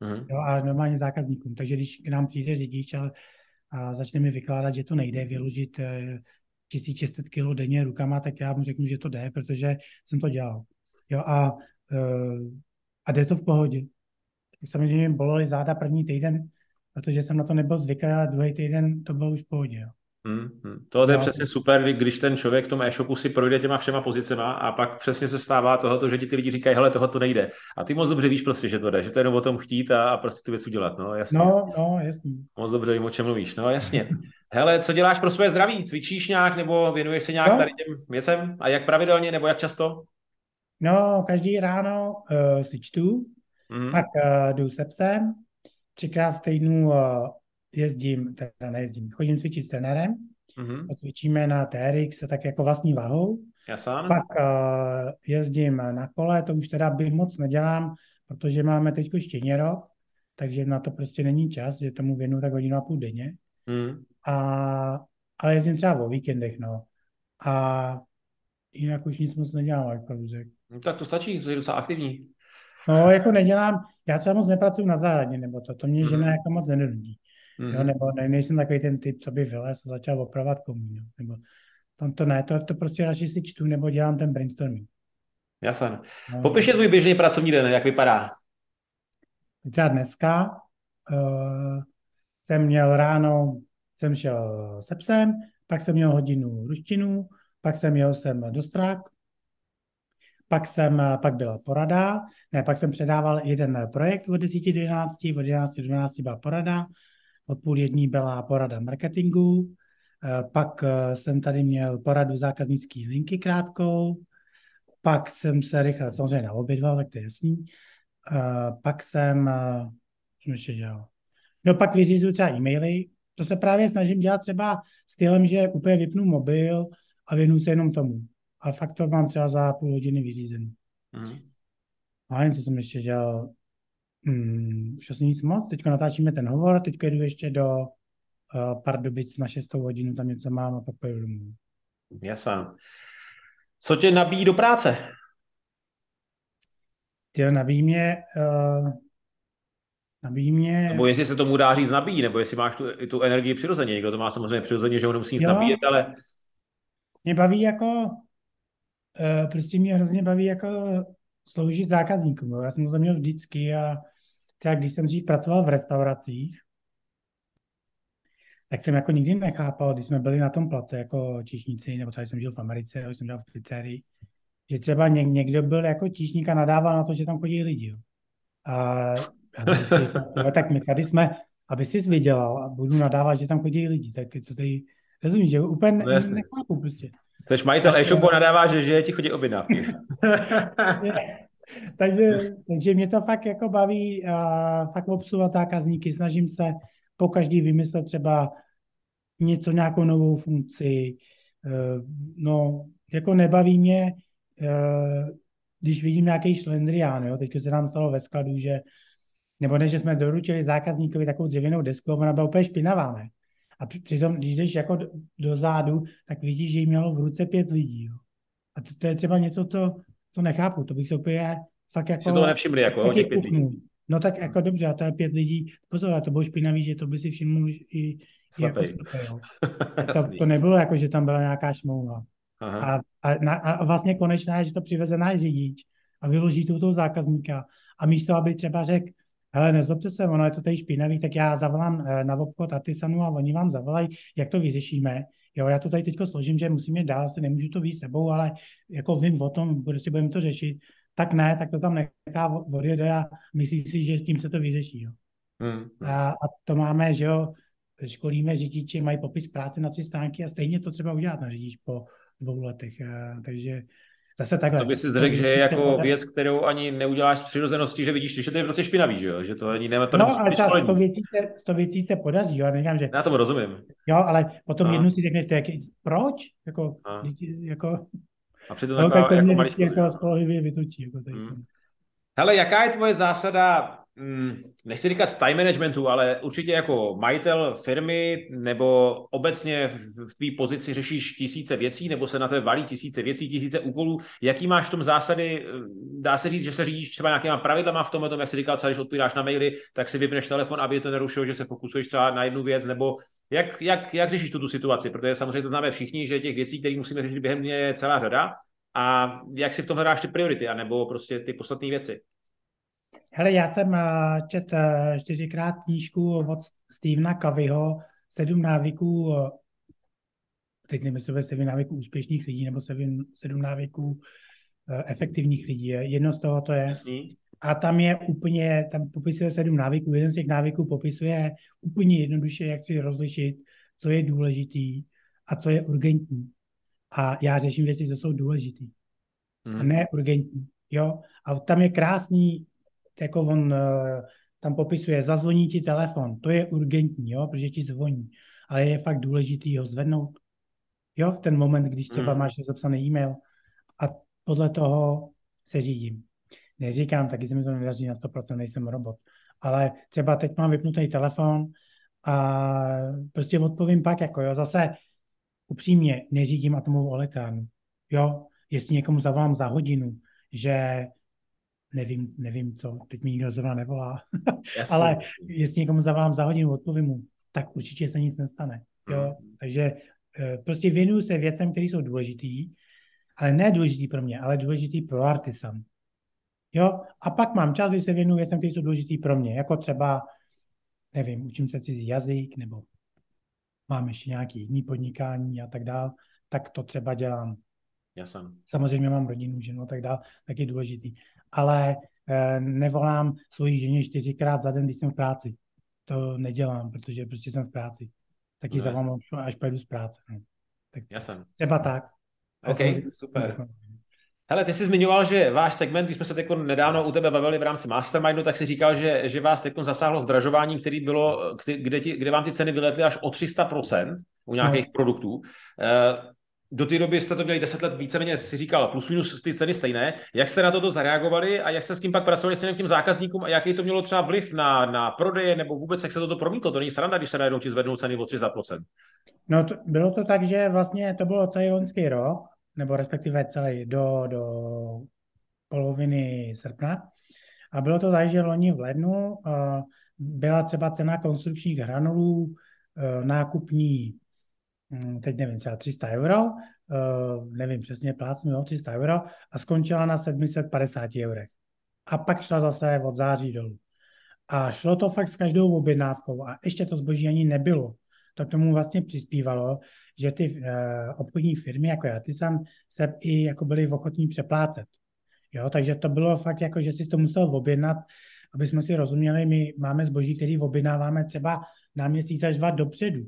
Mm. Jo, a normálně zákazníkům. Takže když k nám přijde řidič a a začne mi vykládat, že to nejde vyložit 1600 kg denně rukama, tak já mu řeknu, že to jde, protože jsem to dělal. Jo, a, eh, a jde to v pohodě. Samozřejmě bolely záda první týden, protože jsem na to nebyl zvyklý, ale druhý týden to bylo už v pohodě. Jo. Hmm, hmm. To je no. přesně super, když ten člověk v tom e-shopu si projde těma všema pozicema a pak přesně se stává tohoto, že ti ty lidi říkají, hele, toho to nejde. A ty moc dobře víš prostě, že to jde, že to je jenom o tom chtít a, a prostě tu věc udělat. No, jasně. No, no, jasně. Moc dobře vím, o čem mluvíš. No, jasně. Hele, co děláš pro své zdraví? Cvičíš nějak nebo věnuješ se nějak no. tady těm věcem? A jak pravidelně nebo jak často? No, každý ráno uh, si čtu, mm. pak uh, jdu se psem, třikrát v týdnu uh, jezdím, teda nejezdím, chodím cvičit s trenérem, mm-hmm. cvičíme na TRX tak jako vlastní váhou. Jasán. Pak uh, jezdím na kole, to už teda by moc nedělám, protože máme teď rok, takže na to prostě není čas, že tomu věnu tak hodinu a půl denně. Mm. A, ale jezdím třeba o víkendech, no. A jinak už nic moc nedělám, jak pravdu No, tak to stačí, je docela aktivní. No, jako nedělám, já třeba moc nepracuji na zahradě, nebo to, to mě mm. žena jako moc nenudí. Mm-hmm. Jo, nebo ne, nejsem takový ten typ, co by vylez a začal opravovat komín. Jo. Nebo tam to ne, to, to prostě radši si čtu nebo dělám ten brainstorming. Jasně. No, Popiš tvůj běžný pracovní den, jak vypadá. Třeba dneska uh, jsem měl ráno, jsem šel se psem, pak jsem měl hodinu ruštinu, pak jsem jel jsem do strák, pak jsem, pak byla porada, ne, pak jsem předával jeden projekt od 10 do 11, od 11 do 12 byla porada, od půl jední byla porada marketingu, eh, pak eh, jsem tady měl poradu zákaznické linky krátkou, pak jsem se rychle samozřejmě naobědval, tak to je jasný. Eh, pak jsem, co ještě dělal? No pak vyřizuju třeba e-maily, to se právě snažím dělat třeba stylem, že úplně vypnu mobil a věnu se jenom tomu. A fakt to mám třeba za půl hodiny vyřízený. Mm. A jen co jsem ještě dělal, Hmm, už asi nic moc. Teď natáčíme ten hovor, teď jdu ještě do uh, Pardubic na 6 hodinu, tam něco mám a pak pojedu domů. Jasně. Co tě nabíjí do práce? Ty nabíjí mě, uh, nabíjí mě... Nebo jestli se tomu dá říct nabíjí, nebo jestli máš tu, tu energii přirozeně. Někdo to má samozřejmě přirozeně, že ho nemusí nic jo, nabíjet, ale... Mě baví jako, uh, prostě mě hrozně baví jako sloužit zákazníkům. Já jsem to měl vždycky a třeba když jsem dřív pracoval v restauracích, tak jsem jako nikdy nechápal, když jsme byli na tom place jako číšníci, nebo třeba jsem žil v Americe, nebo jsem žil v pizzerii, že třeba někdo byl jako číšník a nadával na to, že tam chodí lidi. Jo. A, a si, tak my tady jsme, aby jsi vydělal a budu nadávat, že tam chodí lidi, tak co tady, rozumíš, že úplně no, nechápu prostě. Jsi majitel e-shopu nadává, že, že ti chodí objednávky. takže, takže mě to fakt jako baví a fakt obsluhovat zákazníky, snažím se po každý vymyslet třeba něco, nějakou novou funkci. Eh, no, jako nebaví mě, eh, když vidím nějaký šlendrián, jo, teď se nám stalo ve skladu, že nebo než jsme doručili zákazníkovi takovou dřevěnou desku, ona byla úplně špinavá, ne? A přitom, když jdeš jako do, do zádu, tak vidíš, že jí mělo v ruce pět lidí. Jo. A to, to, je třeba něco, co, co nechápu. To bych se úplně fakt jako... Si to nevšimli, jako jo, těch pět lidí. No tak jako dobře, a to je pět lidí. Pozor, a to bylo špinavý, že to by si všiml i, i jako slepej, jo. to, to, nebylo jako, že tam byla nějaká šmouva. A, a, na, a vlastně konečná je, že to přiveze náš řidič a vyloží to toho zákazníka. A místo, aby třeba řekl, hele, nezlobte se, ono je to tady špinavý, tak já zavolám eh, na obchod Artisanu a oni vám zavolají, jak to vyřešíme. Jo, já to tady teď složím, že musím je dál, se nemůžu to víc sebou, ale jako vím o tom, prostě budeme to řešit. Tak ne, tak to tam nechá odjede a myslí si, že s tím se to vyřeší. Jo. Hmm. A, a, to máme, že jo, školíme řidiči, mají popis práce na tři stánky a stejně to třeba udělat na řidič po dvou letech. A, takže Zase takhle. To by si řekl, že je jako věc, kterou ani neuděláš z přirozenosti, že vidíš, že to je prostě špinavý, že jo? Že to ani nemá to No, ale třeba 100 věcí, se, 100 věcí se podaří, jo? Neříkám, že... Já tomu rozumím. Jo, ale potom a. jednu si řekneš, to jak, proč? Jako, a. jako... A přitom no, tak to jako mě jako spolehlivě vytočí. Jako tady. Hmm. Hele, jaká je tvoje zásada Mm, nechci říkat time managementu, ale určitě jako majitel firmy nebo obecně v, tvý pozici řešíš tisíce věcí nebo se na tebe valí tisíce věcí, tisíce úkolů. Jaký máš v tom zásady? Dá se říct, že se řídíš třeba nějakýma pravidlama v tom, tom, jak jsi říkal, třeba když odpovídáš na maily, tak si vypneš telefon, aby to nerušilo, že se fokusuješ třeba na jednu věc, nebo jak, jak, jak řešíš tu, tu situaci? Protože samozřejmě to známe všichni, že těch věcí, které musíme řešit během dne je celá řada. A jak si v tom hledáš ty priority, anebo prostě ty podstatné věci? Hele, já jsem eh, čet eh, čtyřikrát knížku od Stevena Coveyho, sedm návyků, eh, teď nemyslím sedm návyků úspěšných lidí, nebo sedm, sedm návyků efektivních lidí. Jedno z toho to je. Jasný. A tam je úplně, tam popisuje sedm návyků. Jeden z těch návyků popisuje úplně jednoduše, jak si rozlišit, co je důležitý a co je urgentní. A já řeším věci, co jsou důležitý. Hmm. A ne urgentní. Jo? A tam je krásný jako on eh, tam popisuje, zazvoní ti telefon, to je urgentní, jo, protože ti zvoní, ale je fakt důležitý ho zvednout, jo, v ten moment, když třeba mm. máš zapsaný e-mail. A podle toho se řídím. Neříkám, taky se mi to nedaří na 100%, nejsem robot, ale třeba teď mám vypnutý telefon a prostě odpovím pak, jako jo, zase upřímně neřídím atomovou elektrárnu, jo, jestli někomu zavolám za hodinu, že nevím, nevím co, teď mi nikdo zrovna nevolá, ale jestli někomu zavolám za hodinu, odpovím mu, tak určitě se nic nestane. Jo? Mm. Takže eh, prostě věnuju se věcem, které jsou důležitý, ale ne důležitý pro mě, ale důležitý pro artisan. Jo? A pak mám čas, kdy se věnuju věcem, které jsou důležitý pro mě, jako třeba, nevím, učím se cizí jazyk, nebo mám ještě nějaký jiný podnikání a tak dál, tak to třeba dělám. Jasně. Samozřejmě mám rodinu, ženu a tak dál, tak je důležitý ale eh, nevolám svoji ženě čtyřikrát za den, když jsem v práci. To nedělám, protože prostě jsem v práci. Taky no, zavolám, až pojedu z práce. No. Tak jsem. Třeba tak. OK, super. Hele, ty jsi zmiňoval, že váš segment, když jsme se teď nedávno u tebe bavili v rámci Mastermindu, tak si říkal, že, že vás teď zasáhlo zdražování, který bylo, kde, ti, kde vám ty ceny vyletly až o 300% u nějakých no. produktů. Do té doby jste to měli 10 let víceméně, si říkal, plus minus ty ceny stejné. Jak jste na toto zareagovali a jak jste s tím pak pracovali s těm zákazníkům a jaký to mělo třeba vliv na, na prodeje nebo vůbec jak se toto promítlo? To není sranda, když se najednou ti zvednou ceny o 300%. No to, bylo to tak, že vlastně to bylo celý loňský rok, nebo respektive celý do, do poloviny srpna. A bylo to tak, že loni v lednu uh, byla třeba cena konstrukčních granulů uh, nákupní teď nevím, třeba 300 euro, uh, nevím přesně, plácnu, jo, 300 euro a skončila na 750 eurech. A pak šla zase od září dolů. A šlo to fakt s každou objednávkou a ještě to zboží ani nebylo. to k tomu vlastně přispívalo, že ty uh, obchodní firmy jako Artisan se i jako byly ochotní přeplácet. Jo, takže to bylo fakt jako, že si to musel objednat, aby jsme si rozuměli, my máme zboží, který objednáváme třeba na měsíc až dva dopředu.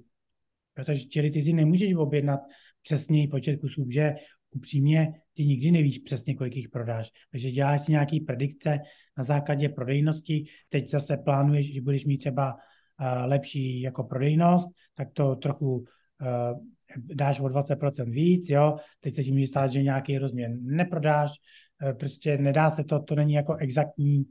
Protože čili ty si nemůžeš objednat přesný počet kusů, že upřímně ty nikdy nevíš přesně, kolik jich prodáš. Takže děláš si nějaký predikce na základě prodejnosti. Teď zase plánuješ, že budeš mít třeba uh, lepší jako prodejnost, tak to trochu uh, dáš o 20% víc, jo. Teď se ti může stát, že nějaký rozměr neprodáš, uh, prostě nedá se to, to není jako exaktní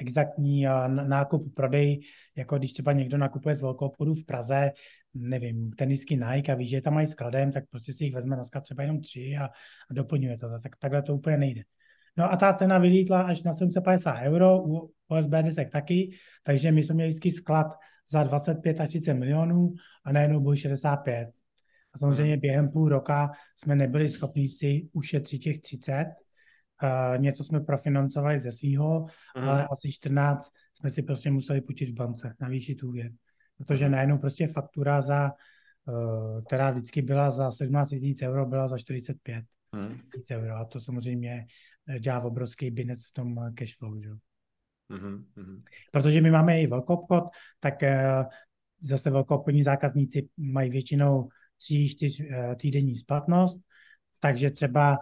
exaktní nákup, prodej, jako když třeba někdo nakupuje z velkou obchodu v Praze, nevím, tenisky Nike a ví, že tam mají skladem, tak prostě si jich vezme dneska třeba jenom tři a, a doplňuje to. Tak takhle to úplně nejde. No a ta cena vylítla až na 750 euro, u OSB desek taky, takže my jsme měli vždycky sklad za 25 až 30 milionů a najednou byl 65. A samozřejmě hmm. během půl roka jsme nebyli schopni si ušetřit těch 30. Uh, něco jsme profinancovali ze svého, mm. ale asi 14 jsme si prostě museli půjčit v bance, navýšit úvěr protože najednou prostě faktura za, uh, která vždycky byla za 17 000 euro, byla za 45 000 hmm. euro a to samozřejmě eh, dělá obrovský binec v tom eh, cash flow, že? Hmm. Hmm. Protože my máme i velký obchod, tak zase velkoobchodní zákazníci mají většinou 3-4 uh, týdenní splatnost, takže třeba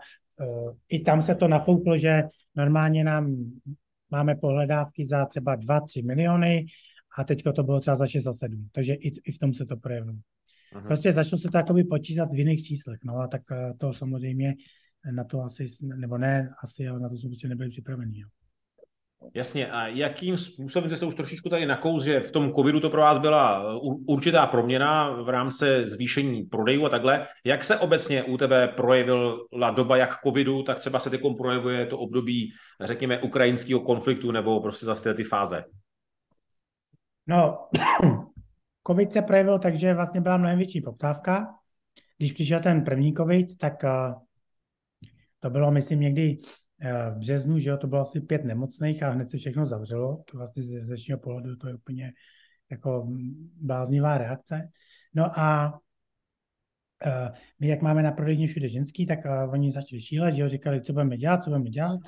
i tam se to nafouklo, že normálně nám máme pohledávky za třeba 2-3 miliony, a teďka to bylo třeba za 6 za 7. Takže i, i v tom se to projevilo. Aha. Prostě začalo se to jakoby počítat v jiných číslech. No a tak eh, to samozřejmě na to asi, nebo ne, asi, ale na to jsme prostě nebyli připraveni. Jo. Jasně, a jakým způsobem, jste už trošičku tady nakous, že v tom covidu to pro vás byla eh, určitá proměna v rámci zvýšení prodejů a takhle. Jak se obecně u tebe projevila doba jak covidu, tak třeba se teď projevuje to období, řekněme, ukrajinského konfliktu nebo prostě zase ty fáze? No, COVID se projevil tak, že vlastně byla mnohem větší poptávka. Když přišel ten první COVID, tak uh, to bylo, myslím, někdy uh, v březnu, že jo, to bylo asi pět nemocných a hned se všechno zavřelo. To vlastně ze dnešního pohledu to je úplně jako bláznivá reakce. No a uh, my, jak máme na prodejně všude ženský, tak oni začali šílet, že jo, říkali, co budeme dělat, co budeme dělat.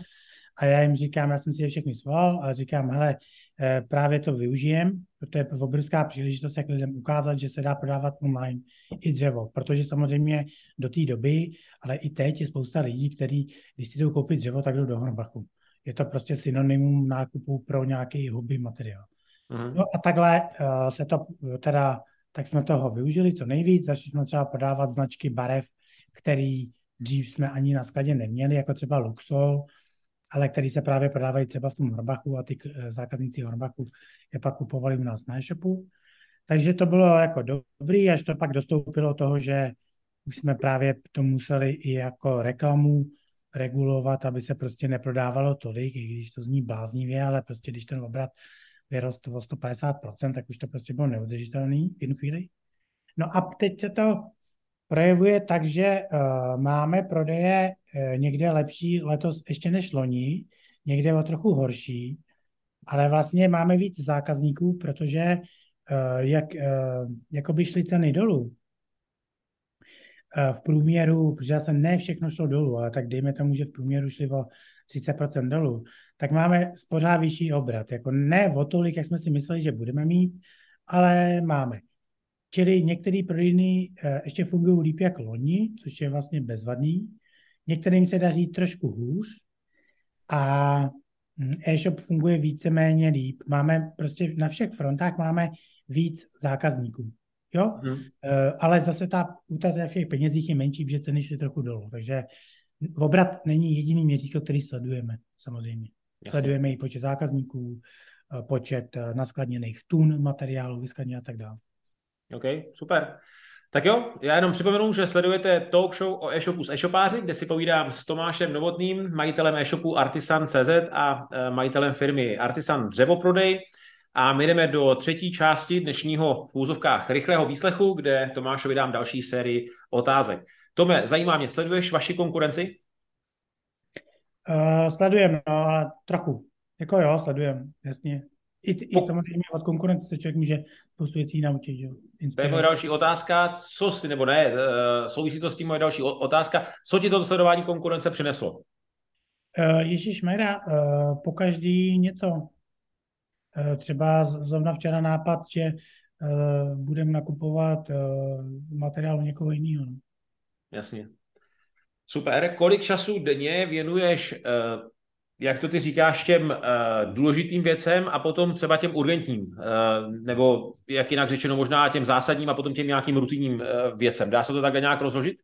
A já jim říkám, já jsem si je všechny sval a říkám, hele, Eh, právě to využijem, protože je obrovská příležitost, jak lidem ukázat, že se dá prodávat online i dřevo, protože samozřejmě do té doby, ale i teď je spousta lidí, kteří, když si jdou koupit dřevo, tak jdou do Hornbachu. Je to prostě synonymum nákupu pro nějaký hobby materiál. Uh-huh. No a takhle uh, se to teda, tak jsme toho využili co nejvíc, začali jsme třeba prodávat značky barev, který dřív jsme ani na skladě neměli, jako třeba Luxol, ale který se právě prodávají třeba v tom Horbachu a ty eh, zákazníci Horbachu je pak kupovali u nás na e-shopu. Takže to bylo jako dobrý, až to pak dostoupilo toho, že už jsme právě to museli i jako reklamu regulovat, aby se prostě neprodávalo tolik, i když to zní bláznivě, ale prostě když ten obrat vyrost o 150%, tak už to prostě bylo neudržitelný v jednu chvíli. No a teď se to projevuje tak, že uh, máme prodeje uh, někde lepší letos ještě než loni, někde o trochu horší, ale vlastně máme víc zákazníků, protože uh, jak, by šly ceny dolů, v průměru, protože zase ne všechno šlo dolů, ale tak dejme tomu, že v průměru šli o 30% dolů, tak máme pořád vyšší obrat. Jako ne o tolik, jak jsme si mysleli, že budeme mít, ale máme. Čili některé prodejny eh, ještě fungují líp jak loni, což je vlastně bezvadný. Některým se daří trošku hůř a hm, e-shop funguje víceméně líp. Máme prostě na všech frontách máme víc zákazníků. Jo? Hmm. Ale zase ta útrata v těch penězích je menší, protože ceny šly trochu dolů. Takže obrat není jediný měřítko, který sledujeme, samozřejmě. Jasně. Sledujeme i počet zákazníků, eh, počet naskladněných tun materiálu, vyskladně a tak dále. OK, super. Tak jo, já jenom připomenu, že sledujete talk show o e-shopu s e-shopáři, kde si povídám s Tomášem Novotným, majitelem e-shopu Artisan.cz a e, majitelem firmy Artisan Dřevoprodej. A my jdeme do třetí části dnešního v úzovkách rychlého výslechu, kde Tomášovi dám další sérii otázek. Tome, zajímá mě, sleduješ vaši konkurenci? Uh, sledujem, no, ale trochu. Jako jo, sledujem, jasně. I, i samozřejmě od konkurence se člověk může spoustu věcí naučit. Jo? To je moje další otázka. Co si, nebo ne, eh, souvisí to s tím moje další otázka. Co ti to sledování konkurence přineslo? Uh, Ježíš Mera, uh, po každý něco. Uh, třeba zrovna včera nápad, že uh, budeme nakupovat uh, materiál u někoho jiného. No. Jasně. Super. Kolik času denně věnuješ uh, jak to ty říkáš, těm uh, důležitým věcem a potom třeba těm urgentním, uh, nebo jak jinak řečeno možná těm zásadním a potom těm nějakým rutinním uh, věcem. Dá se to takhle nějak rozložit?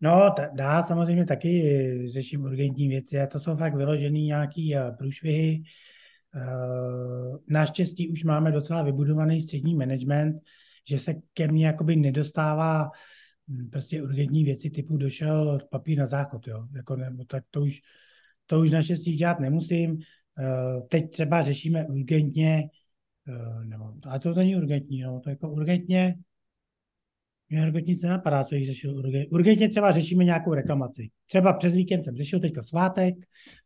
No, dá samozřejmě taky řeším urgentní věci a to jsou fakt vyložený nějaký uh, průšvihy. Uh, naštěstí už máme docela vybudovaný střední management, že se ke mně jakoby nedostává hm, prostě urgentní věci typu došel papír na záchod, jo. Jako, nebo tak to už to už naštěstí dělat nemusím. Eh, teď třeba řešíme urgentně, eh, nebo, a to není urgentní, no, to jako urgentně, mě urgentně se napadá, co jich řešil urgentně. Urgentně třeba řešíme nějakou reklamaci. Třeba přes víkend jsem řešil teďka svátek,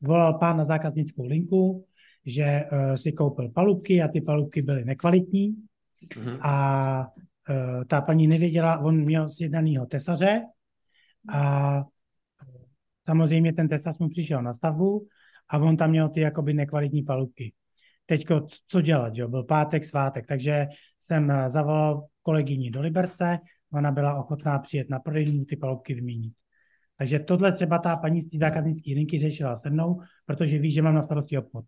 volal pán na zákaznickou linku, že uh, si koupil palubky a ty palubky byly nekvalitní mm-hmm. a uh, ta paní nevěděla, on měl sjednanýho tesaře a Samozřejmě ten Tesla mu přišel na stavbu a on tam měl ty jakoby nekvalitní palubky. Teďko, co dělat, že? byl pátek, svátek, takže jsem eh, zavolal kolegyni do Liberce, ona byla ochotná přijet na prodejnu ty palubky vyměnit. Takže tohle třeba ta paní z té zákaznické linky řešila se mnou, protože ví, že mám na starosti obchod.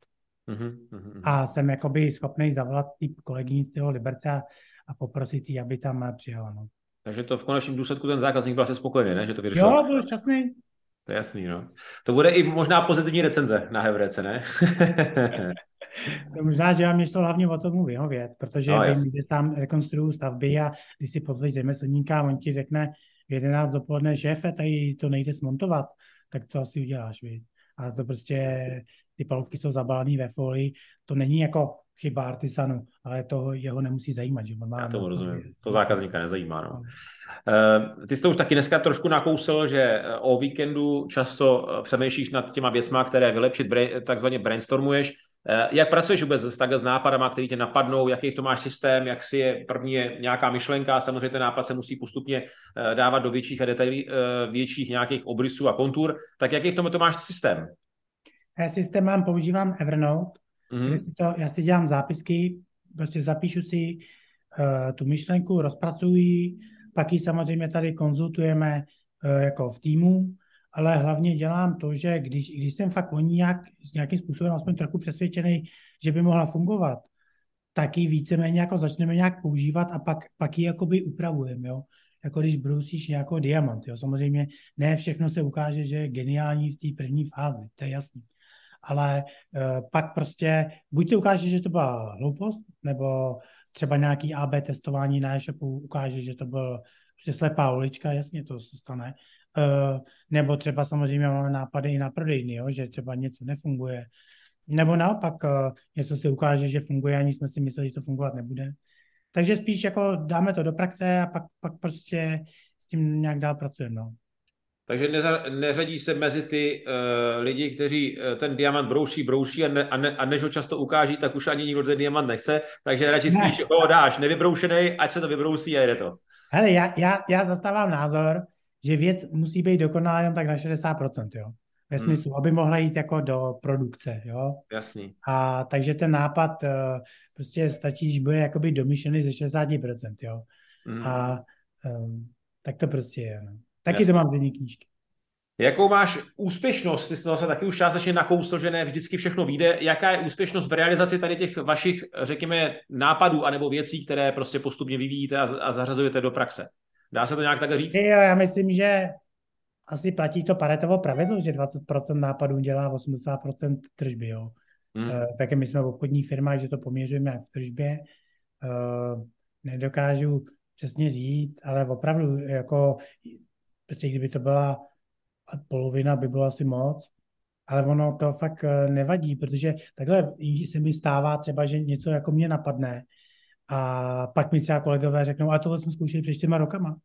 Mm-hmm. A jsem jakoby schopný zavolat ty kolegyni z toho Liberce a, a poprosit ji, aby tam eh, přijela. No. Takže to v konečném důsledku ten zákazník byl asi spokojený, ne? Že to vyřešil. Jo, byl šťastný. To je jasný, no. To bude i možná pozitivní recenze na Hevrece, ne? to možná, že vám šlo hlavně o tomu vyhovět, protože no, vím, že tam rekonstruují stavby a když si pozveš řemeslníka, on ti řekne v 11 dopoledne, šéfe, tady to nejde smontovat, tak co asi uděláš, víš? A to prostě, ty palubky jsou zabalené ve folii, to není jako chyba artisanu, ale to jeho nemusí zajímat. Že on má Já to rozumím. To zákazníka nezajímá. No. Uh, ty jsi to už taky dneska trošku nakousl, že eh, o víkendu často eh, přemýšlíš nad těma věcma, které vylepšit, takzvaně brainstormuješ. Jak pracuješ vůbec s, takhle s nápadama, které tě napadnou, jaký to máš systém, jak si je první je nějaká myšlenka, samozřejmě ten nápad se musí postupně dávat do větších a detailí, větších nějakých obrysů a kontur, tak jaký v tom to máš systém? Já systém mám, používám Evernote, mm-hmm. si to, já si dělám zápisky, prostě zapíšu si uh, tu myšlenku, rozpracuji, pak ji samozřejmě tady konzultujeme uh, jako v týmu, ale hlavně dělám to, že když, když jsem fakt o ní nějak, nějakým způsobem aspoň trochu přesvědčený, že by mohla fungovat, tak ji víceméně jako začneme nějak používat a pak, pak ji jakoby upravujeme, jo. Jako když brousíš nějakou diamant, jo. Samozřejmě ne všechno se ukáže, že je geniální v té první fázi, to je jasný ale uh, pak prostě buď se ukáže, že to byla hloupost, nebo třeba nějaký AB testování na e-shopu ukáže, že to byl prostě slepá ulička, jasně to se stane. Uh, nebo třeba samozřejmě máme nápady i na prodejny, jo, že třeba něco nefunguje. Nebo naopak uh, něco se ukáže, že funguje, ani jsme si mysleli, že to fungovat nebude. Takže spíš jako dáme to do praxe a pak, pak prostě s tím nějak dál pracujeme. No. Takže neřadí se mezi ty uh, lidi, kteří uh, ten diamant brouší, brouší a, ne, a, ne, a než ho často ukáží, tak už ani nikdo ten diamant nechce, takže radši ne. spíš ho dáš nevybroušený, ať se to vybrousí a jede to. Hele, já, já, já zastávám názor, že věc musí být dokonalá jenom tak na 60%, jo. Ve hmm. smyslu, hmm. aby mohla jít jako do produkce, jo. Jasný. A takže ten nápad uh, prostě stačí, že bude jakoby domyšlený ze 60%, jo. Hmm. A um, tak to prostě je, no. Taky Jasně. to mám v knížky. Jakou máš úspěšnost? Ty jsi to zase taky už částečně nakousl, že ne vždycky všechno vyjde. Jaká je úspěšnost v realizaci tady těch vašich, řekněme, nápadů anebo věcí, které prostě postupně vyvíjíte a, a zařazujete do praxe? Dá se to nějak takhle říct? Jo, já myslím, že asi platí to paretovo pravidlo, že 20% nápadů dělá 80% tržby. Jo. Hmm. Uh, také my jsme v obchodních firmách, že to poměřujeme v tržbě. Uh, nedokážu přesně říct, ale opravdu jako prostě kdyby to byla polovina, by bylo asi moc, ale ono to fakt eh, nevadí, protože takhle se mi stává třeba, že něco jako mě napadne a pak mi třeba kolegové řeknou, a tohle jsme zkoušeli před čtyřma rokama.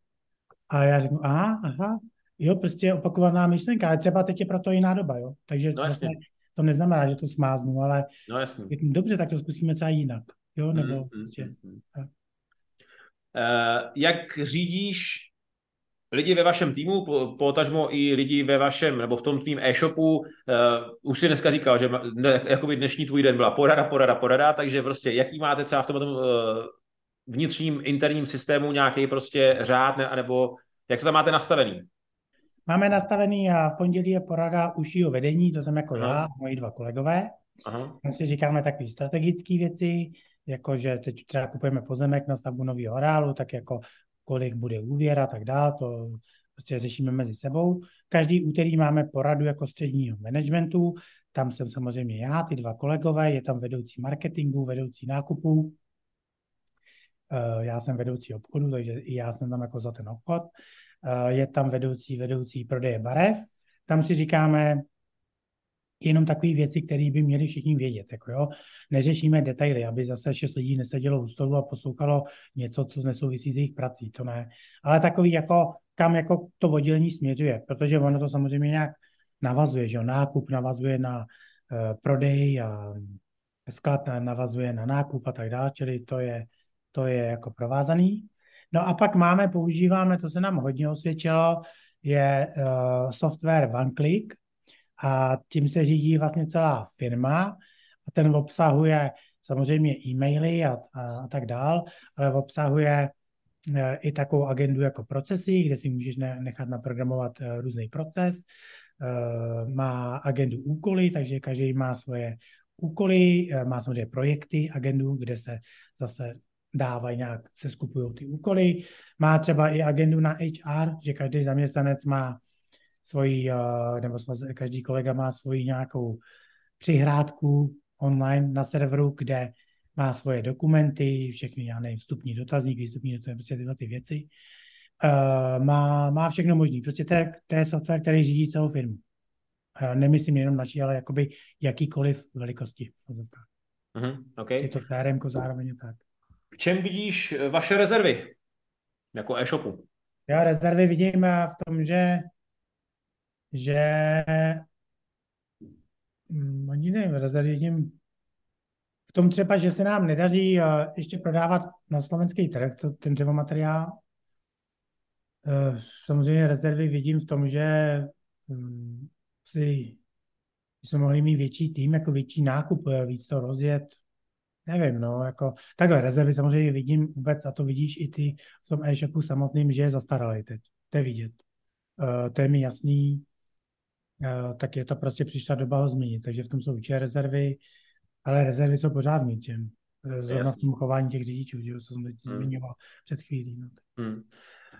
A já řeknu, aha, aha, jo, prostě opakovaná myšlenka, ale třeba teď je proto jiná doba, jo. Takže no, zase to neznamená, že to smáznu, ale no, jasný. dobře, tak to zkusíme třeba jinak. Jo, nebo mm, prostě, mm, mm. Uh, jak řídíš lidi ve vašem týmu, potažmo i lidi ve vašem, nebo v tom tvým e-shopu, uh, už si dneska říkal, že ne, jakoby dnešní tvůj den byla porada, porada, porada, takže prostě jaký máte třeba v tom uh, vnitřním interním systému nějaký prostě řád, ne, nebo jak to tam máte nastavený? Máme nastavený a v pondělí je porada užšího vedení, to jsem jako Aha. já a moji dva kolegové. Aha. Tam si říkáme takové strategické věci, jako že teď třeba kupujeme pozemek na stavbu nového areálu, tak jako kolik bude úvěr a tak dále, to prostě řešíme mezi sebou. Každý úterý máme poradu jako středního managementu, tam jsem samozřejmě já, ty dva kolegové, je tam vedoucí marketingu, vedoucí nákupu, eh, já jsem vedoucí obchodu, takže i já jsem tam jako za ten obchod. Eh, je tam vedoucí, vedoucí prodeje barev. Tam si říkáme, jenom takové věci, které by měli všichni vědět. Jako jo. Neřešíme detaily, aby zase šest lidí nesedělo u stolu a poslouchalo něco, co nesouvisí s jejich prací, to ne. Ale takový, jako, kam jako to oddělení směřuje, protože ono to samozřejmě nějak navazuje, že jo. nákup navazuje na uh, prodej a sklad navazuje na nákup a tak dále, čili to je, to je jako provázaný. No a pak máme, používáme, to se nám hodně osvědčilo, je uh, software OneClick, a tím se řídí vlastně celá firma a ten obsahuje samozřejmě e-maily a, a, a tak dál, ale obsahuje e, i takovou agendu jako procesy, kde si můžeš nechat naprogramovat e, různý proces. E, má agendu úkoly, takže každý má svoje úkoly, má samozřejmě projekty, agendu, kde se zase dávají nějak, se skupují ty úkoly. Má třeba i agendu na HR, že každý zaměstnanec má svoji, eh, nebo každý kolega má svoji nějakou přihrádku online na serveru, kde má svoje dokumenty, všechny, já nevím, vstupní dotazník, výstupní dotazník, prostě tyhle ty věci. Uh, má, má všechno možný. Prostě to je, to je software, který řídí celou firmu. Uh, nemyslím jenom naší, ale jakoby jakýkoliv velikosti. Uh-huh, okay. Je to CRM zároveň tak. V čem vidíš vaše rezervy jako e-shopu? Já rezervy vidím v tom, že že hm, ani nevím, rozhodím v tom třeba, že se nám nedaří uh, ještě prodávat na slovenský trh to, ten dřevomateriál. Uh, samozřejmě rezervy vidím v tom, že um, si jsme mohli mít větší tým, jako větší nákup, eh, víc to rozjet. Nevím, no, jako takhle rezervy samozřejmě vidím vůbec, a to vidíš i ty v tom e-shopu samotným, že je zastaralý teď. To je vidět. Uh, to je mi jasný. Eh, tak je to prostě přišla doba ho změnit. Takže v tom jsou určitě rezervy, ale rezervy jsou pořád v něčem. Eh, zrovna v tom chování těch řidičů, že, co jsem teď hmm. zmiňoval před chvílí. No. Hmm.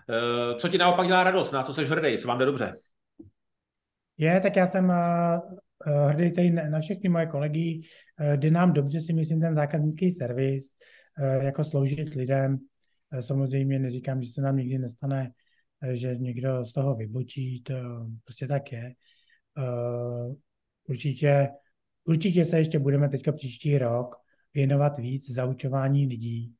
Uh, co ti naopak dělá radost? Na co jsi hrdý? Co vám jde dobře? Je, tak já jsem hrdý tady na všechny moje kolegy. Jde nám dobře, si myslím, ten zákaznický servis, jako sloužit lidem. Samozřejmě neříkám, že se nám nikdy nestane, že někdo z toho vybočí, to prostě tak je. Uh, určitě, určitě se ještě budeme teďka příští rok věnovat víc zaučování lidí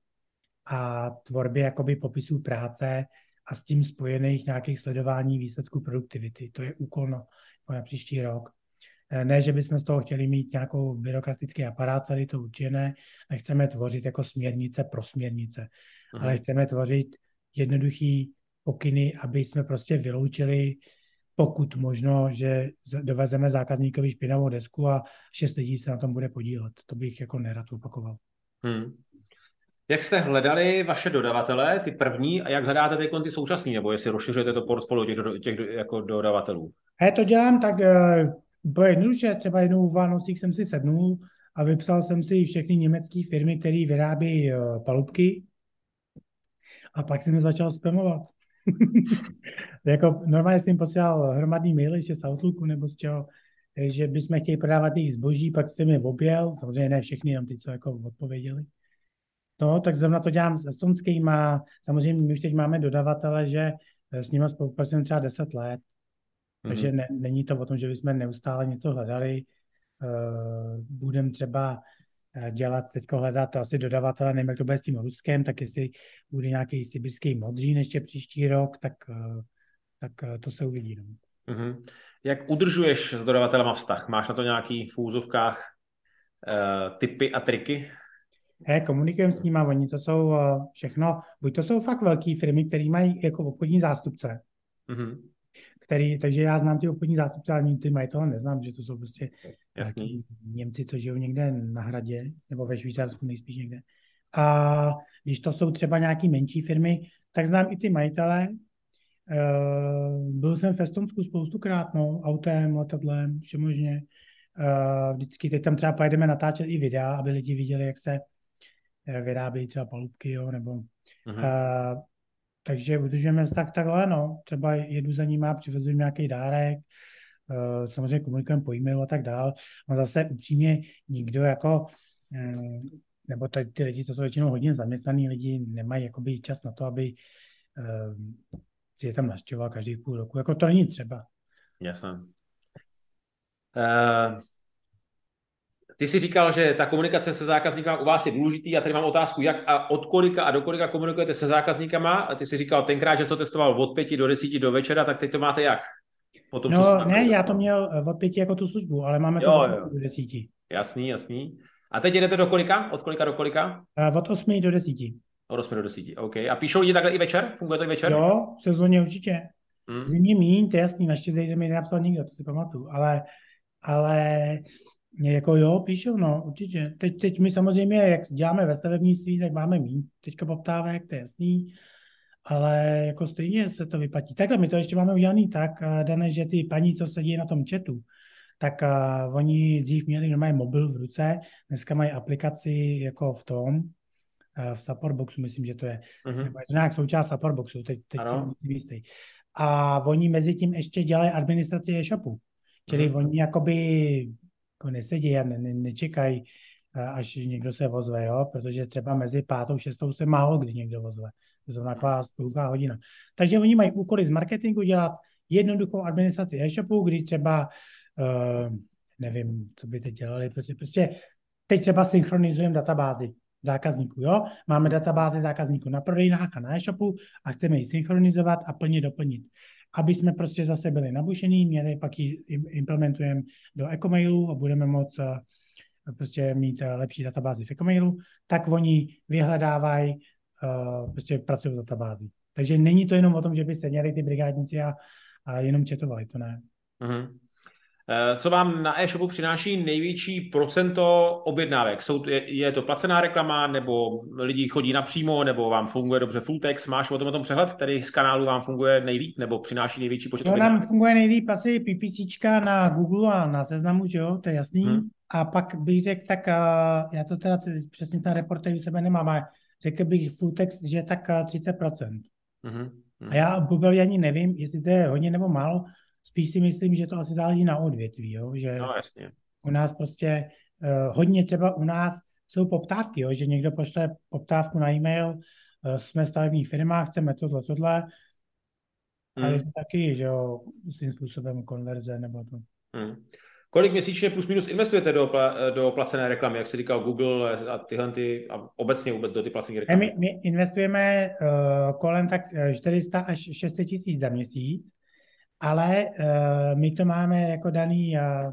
a tvorbě jakoby popisů práce a s tím spojených nějakých sledování výsledků produktivity. To je úkol na, jako na příští rok. Eh, ne, že bychom z toho chtěli mít nějakou byrokratický aparát, tady to určitě ne. Nechceme tvořit jako směrnice pro směrnice, Aha. ale chceme tvořit jednoduchý pokyny, aby jsme prostě vyloučili pokud možno, že dovezeme zákazníkovi špinavou desku a šest lidí se na tom bude podílet. To bych jako nerad opakoval. Hmm. Jak jste hledali vaše dodavatele, ty první, a jak hledáte ty, ty současný, nebo jestli rozšiřujete to portfolio těch, do, těch jako dodavatelů? Já to dělám tak, uh, bylo jednoduše, třeba jednou v Vánocích jsem si sednul a vypsal jsem si všechny německé firmy, které vyrábí uh, palubky a pak jsem je začal spamovat. jako normálně jsem posílal hromadný maily, že z Outlooku nebo z čeho, že bychom chtěli prodávat jejich zboží, pak jsem je objel, samozřejmě ne všechny, jenom ty, co jako odpověděli. No, tak zrovna to dělám s estonským a samozřejmě my už teď máme dodavatele, že s nimi spolupracujeme třeba 10 let, mm-hmm. takže ne, není to o tom, že bychom neustále něco hledali. Uh, budeme třeba Eh, dělat, teď hledat to asi dodavatele, nevím, jak to bude s tím Ruskem, tak jestli bude nějaký sibirský modřín ještě příští rok, tak, eh, tak eh, to se uvidí. No. Mm-hmm. Jak udržuješ s dodavatelema vztah? Máš na to nějaký v úzovkách uh, typy a triky? He, komunikujeme s nimi, oni to jsou uh, všechno, buď to jsou fakt velké firmy, které mají jako obchodní zástupce, mm-hmm. Který, takže já znám ty obchodní zástupce, ale ty majitele neznám, že to jsou prostě Jasný. Němci, co žijou někde na hradě, nebo ve Švýcarsku nejspíš někde. A když to jsou třeba nějaké menší firmy, tak znám i ty majitele. Uh, byl jsem v Estonsku spoustukrát, no, autem, letadlem, všemožně. Uh, vždycky teď tam třeba pojedeme natáčet i videa, aby lidi viděli, jak se uh, vyrábějí třeba palubky, jo, nebo uh, takže udržujeme tak takhle, no. Třeba jedu za ním a přivezu jim nějaký dárek, uh, samozřejmě komunikujeme po e-mailu a tak dál. No zase upřímně nikdo jako um, nebo tady ty lidi, to jsou většinou hodně zaměstnaný lidi, nemají jakoby čas na to, aby uh, si je tam naštěvoval každý půl roku. Jako to není třeba. Jasně. Uh, ty jsi říkal, že ta komunikace se zákazníkama u vás je důležitý. Já tady mám otázku, jak a od kolika a do kolika komunikujete se zákazníkama. A ty jsi říkal tenkrát, že jsi to testoval od pěti do desíti do večera, tak teď to máte jak? Potom, no ne, já to měl eh, od pěti jako tu službu, ale máme to jo, od jo. do desíti. Jasný, jasný. A teď jdete do kolika? Od kolika do kolika? Uh, od 8 do 10. Od 8 do 10, OK. A píšou lidi takhle i večer? Funguje to i večer? Jo, v sezóně určitě. Hmm. Zimní míň, to je jasný, naštěstí mi nenapsal nikdo, to si pamatuju, ale, ale jako jo, píšou, no, určitě. Teď, teď my samozřejmě, jak děláme ve stavebnictví, tak máme míň teďka poptávek, to je jasný, ale jako stejně se to vyplatí. Takhle my to ještě máme udělaný tak, eh, dané, že ty paní, co sedí na tom chatu, tak uh, oni dřív měli normálně mobil v ruce, dneska mají aplikaci jako v tom, uh, v support boxu, myslím, že to je, uh-huh. nebo je to nějak součást support boxu, teď, teď jsem jistý. A oni mezi tím ještě dělají administraci e-shopu. Čili uh-huh. oni jakoby jako nesedí a ne, ne, nečekají, až někdo se vozve, jo? protože třeba mezi pátou, šestou se málo kdy někdo vozve. To je taková spoluká hodina. Takže oni mají úkoly z marketingu dělat jednoduchou administraci e-shopu, kdy třeba uh, nevím, co by teď dělali, prostě, prostě teď třeba synchronizujeme databázi zákazníků, jo? Máme databázi zákazníků na prodejnách a na e-shopu a chceme ji synchronizovat a plně doplnit. Aby jsme prostě zase byli nabušení, měli, pak ji implementujeme do Ecomailu a budeme moct uh, prostě mít uh, lepší databázi v Ecomailu, tak oni vyhledávají, uh, prostě pracují v databázi. Takže není to jenom o tom, že by seděli ty brigádníci a, a jenom četovali, to ne. Uh-huh. Eh, co vám na e-shopu přináší největší procento objednávek? Jsou, je, je to placená reklama, nebo lidi chodí napřímo, nebo vám funguje dobře full text? Máš o tom, o tom přehled, který z kanálu vám funguje nejlíp, nebo přináší největší počet no, nám funguje nejlíp asi PPC na Google a na seznamu, že jo, to je jasný. Hmm. A pak bych řekl, tak uh, já to teda přesně ten reporter u sebe nemám, ale řekl bych full text, že tak uh, 30%. Hmm. Hmm. A já Google ani nevím, jestli to je hodně nebo málo, Spíš si myslím, že to asi záleží na odvětví, jo? že no, jasně. u nás prostě uh, hodně třeba u nás jsou poptávky, jo? že někdo pošle poptávku na e-mail, uh, jsme stavební firma, chceme tohle, tohle, hmm. a je to taky, že jo, svým způsobem konverze nebo to. Hmm. Kolik měsíčně plus minus investujete do, do placené reklamy, jak jsi říkal Google a tyhle ty, a obecně vůbec do ty placené reklamy? My, my investujeme uh, kolem tak 400 až 600 tisíc za měsíc ale uh, my to máme jako daný uh,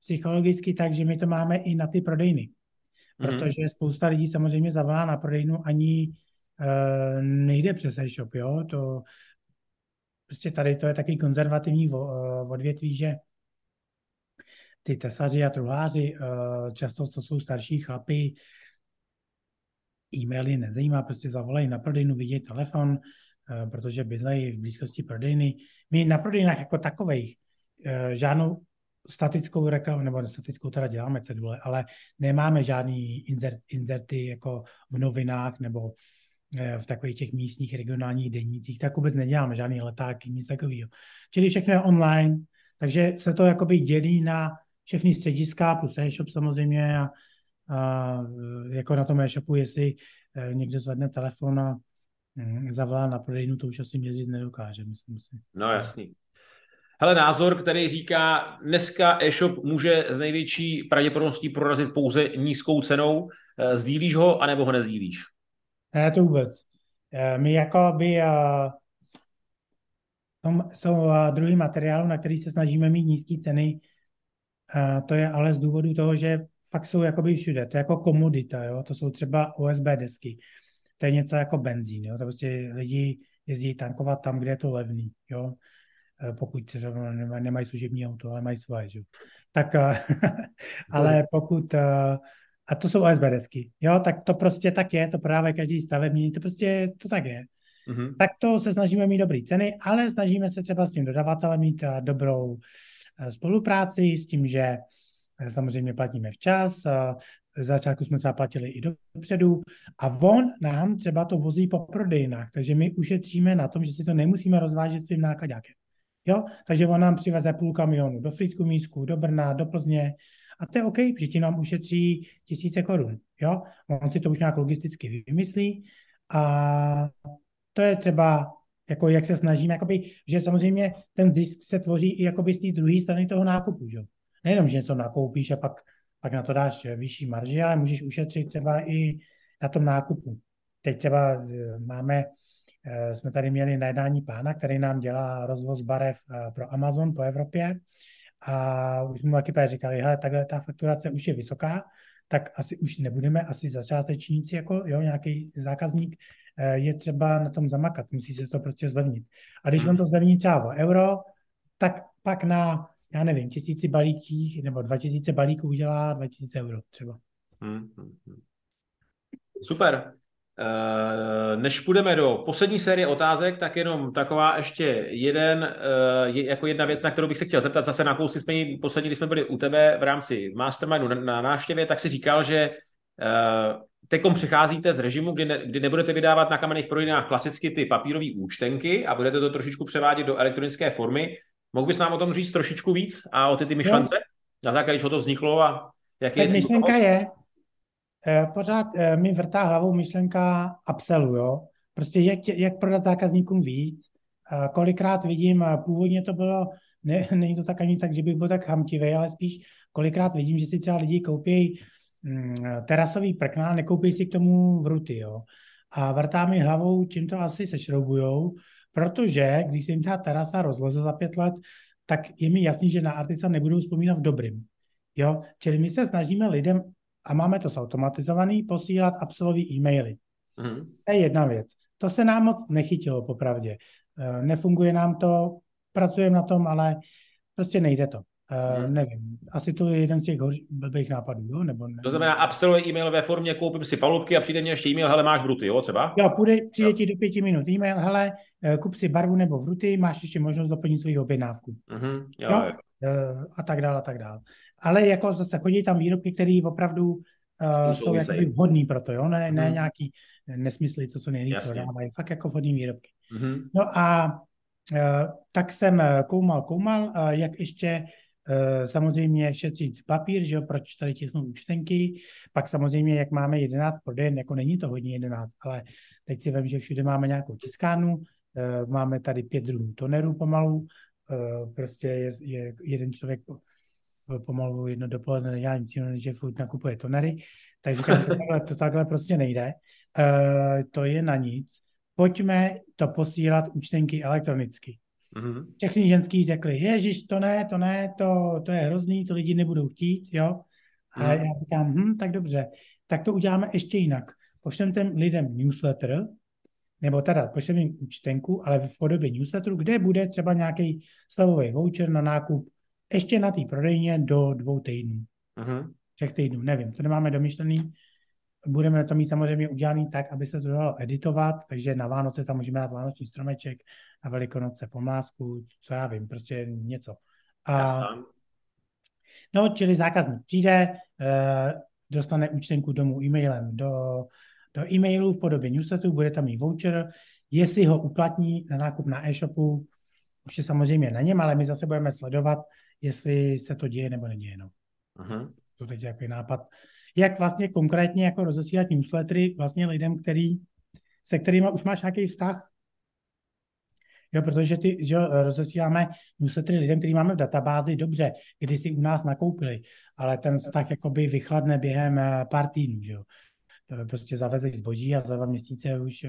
psychologicky tak, že my to máme i na ty prodejny. Mm-hmm. Protože spousta lidí samozřejmě zavolá na prodejnu, ani uh, nejde přes e-shop, jo, to prostě tady to je taky konzervativní odvětví, že ty tesaři a truhláři, často to jsou starší chlapy, e-maily nezajímá, prostě zavolají na prodejnu, vidějí telefon, protože bydlejí v blízkosti prodejny. My na prodejnách jako takových eh, žádnou statickou reklamu, nebo statickou teda děláme cedule, ale nemáme žádný insert, inserty jako v novinách nebo eh, v takových těch místních regionálních denících, tak vůbec neděláme žádný letáky, nic takového. Čili všechno je online, takže se to jakoby dělí na všechny střediska plus e-shop samozřejmě a, a jako na tom e-shopu, jestli někdo zvedne telefon a zavolá na prodejnu, to už asi měřit nedokáže, myslím si. No jasný. Hele, názor, který říká, dneska e-shop může z největší pravděpodobností prorazit pouze nízkou cenou. Eh, sdílíš ho, anebo ho nezdílíš? Ne, to vůbec. Eh, my jako by, eh, jsou druhý materiál, na který se snažíme mít nízké ceny. To je ale z důvodu toho, že fakt jsou jakoby všude. To je jako komodita, jo? to jsou třeba USB desky. To je něco jako benzín, jo? to prostě lidi jezdí tankovat tam, kde je to levný, jo? E, pokud třeba nemají služební auto, ale mají svoje, že? Tak, e, ale pokud, e, a to jsou USB desky, jo, tak to prostě tak je, to právě každý stavební, to prostě to tak je. Mm-hmm. Tak to se snažíme mít dobré ceny, ale snažíme se třeba s tím dodavatelem mít dobrou spolupráci s tím, že samozřejmě platíme včas, z začátku jsme třeba platili i dopředu a on nám třeba to vozí po prodejnách, takže my ušetříme na tom, že si to nemusíme rozvážet svým nákladňákem. Jo? Takže on nám přiveze půl kamionu do Frýdku Mísku, do Brna, do Plzně a to je OK, protože nám ušetří tisíce korun. Jo? On si to už nějak logisticky vymyslí a to je třeba jako jak se snažíme, jakoby, že samozřejmě ten zisk se tvoří i jakoby z té druhé strany toho nákupu. Že? Nejenom, že něco nakoupíš a pak, pak na to dáš vyšší marži, ale můžeš ušetřit třeba i na tom nákupu. Teď třeba eh, máme, eh, jsme tady měli najednání pána, který nám dělá rozvoz barev eh, pro Amazon po Evropě a už jsme mu taky říkali, hele, takhle ta fakturace už je vysoká, tak asi už nebudeme, asi začátečníci, jako jo, nějaký zákazník, je třeba na tom zamakat, musí se to prostě zlevnit. A když on to zlevní třeba o euro, tak pak na já nevím, tisíci balíků nebo dva tisíce balíků udělá 2000 euro třeba. Hmm, hmm, hmm. Super. Uh, než půjdeme do poslední série otázek, tak jenom taková ještě jeden, uh, jako jedna věc, na kterou bych se chtěl zeptat. Zase nakousli jsme poslední, když jsme byli u tebe v rámci Mastermindu na, návštěvě, tak si říkal, že uh, teďkom přecházíte z režimu, kdy, ne, kdy nebudete vydávat na kamenných prodejnách klasicky ty papírové účtenky a budete to trošičku převádět do elektronické formy. Mohl bys nám o tom říct trošičku víc a o ty, ty myšlence? Jo. Na základě čeho to vzniklo a jaký je myšlenka je, eh, pořád eh, mi vrtá hlavou myšlenka upsellu, jo. Prostě jak, jak prodat zákazníkům víc. Kolikrát vidím, původně to bylo, ne, není to tak ani tak, že bych byl tak chamtivý, ale spíš kolikrát vidím, že si třeba lidi koupí mm, terasový prkna, nekoupí si k tomu vruty, jo. A vrtá mi hlavou, čím to asi sešroubujou, Protože když se jim ta terasa rozloze za pět let, tak je mi jasný, že na artista nebudou vzpomínat v dobrým. Jo? Čili my se snažíme lidem, a máme to zautomatizovaný, posílat absolvní e-maily. Mm. To je jedna věc. To se nám moc nechytilo, popravdě. E, nefunguje nám to, pracujeme na tom, ale prostě nejde to. Uh, nevím, asi to je jeden z těch blbých nápadů, jo? Nebo ne? To znamená, absolvuje e-mail ve formě, koupím si palubky a přijde mě ještě e-mail, hele, máš vruty, jo, třeba? Jo, půjde, přijde jo. ti do pěti minut e-mail, hele, eh, kup si barvu nebo vruty, máš ještě možnost doplnit svou objednávku. Uh-huh. Jo, jo? jo. Uh, a tak dále, a tak dále. Ale jako zase chodí tam výrobky, které opravdu uh, jsou jakoby vhodný pro to, jo? Ne, uh-huh. ne mhm. nějaký nesmysly, co jsou nejlíp prodávají, fakt jako vhodný výrobky. Uh-huh. No a uh, tak jsem koumal, koumal, uh, jak ještě samozřejmě šetřit papír, že jo, proč tady těsnou účtenky, pak samozřejmě, jak máme 11 prodejen, jako není to hodně 11, ale teď si vím, že všude máme nějakou tiskárnu, eh, máme tady pět druhů tonerů pomalu, eh, prostě je, je jeden člověk pomalu jedno dopoledne nedělá nic jiného, než že furt nakupuje tonery, takže to takhle, to takhle prostě nejde, to je na nic. Pojďme to posílat účtenky elektronicky. Mm-hmm. Všechny ženský řekli, ježiš, to ne, to ne, to, to je hrozný, to lidi nebudou chtít, jo. A mm. já říkám, hm, tak dobře, tak to uděláme ještě jinak. Pošlem těm lidem newsletter, nebo teda pošlem jim účtenku, ale v podobě newsletteru, kde bude třeba nějaký slavový voucher na nákup ještě na té prodejně do dvou týdnů. Mm-hmm. Třech týdnů, nevím, to nemáme domyšlený. Budeme to mít samozřejmě udělaný tak, aby se to dalo editovat, takže na Vánoce tam můžeme dát vánoční stromeček, na Velikonoce pomlásku, co já vím, prostě něco. A, no, čili zákazník přijde, uh, dostane účtenku domů e-mailem do, do e-mailu v podobě newsletteru, bude tam mít voucher, jestli ho uplatní na nákup na e-shopu, už je samozřejmě na něm, ale my zase budeme sledovat, jestli se to děje nebo neděje. No. Uh-huh. To teď je jako nápad. Jak vlastně konkrétně jako rozesílat newslettery vlastně lidem, který, se kterými už máš nějaký vztah, Jo, protože ty, že rozesíláme newslettery lidem, který máme v databázi, dobře, když si u nás nakoupili, ale ten vztah jakoby vychladne během eh, pár týdnů, že jo. prostě zavezli zboží a za dva měsíce už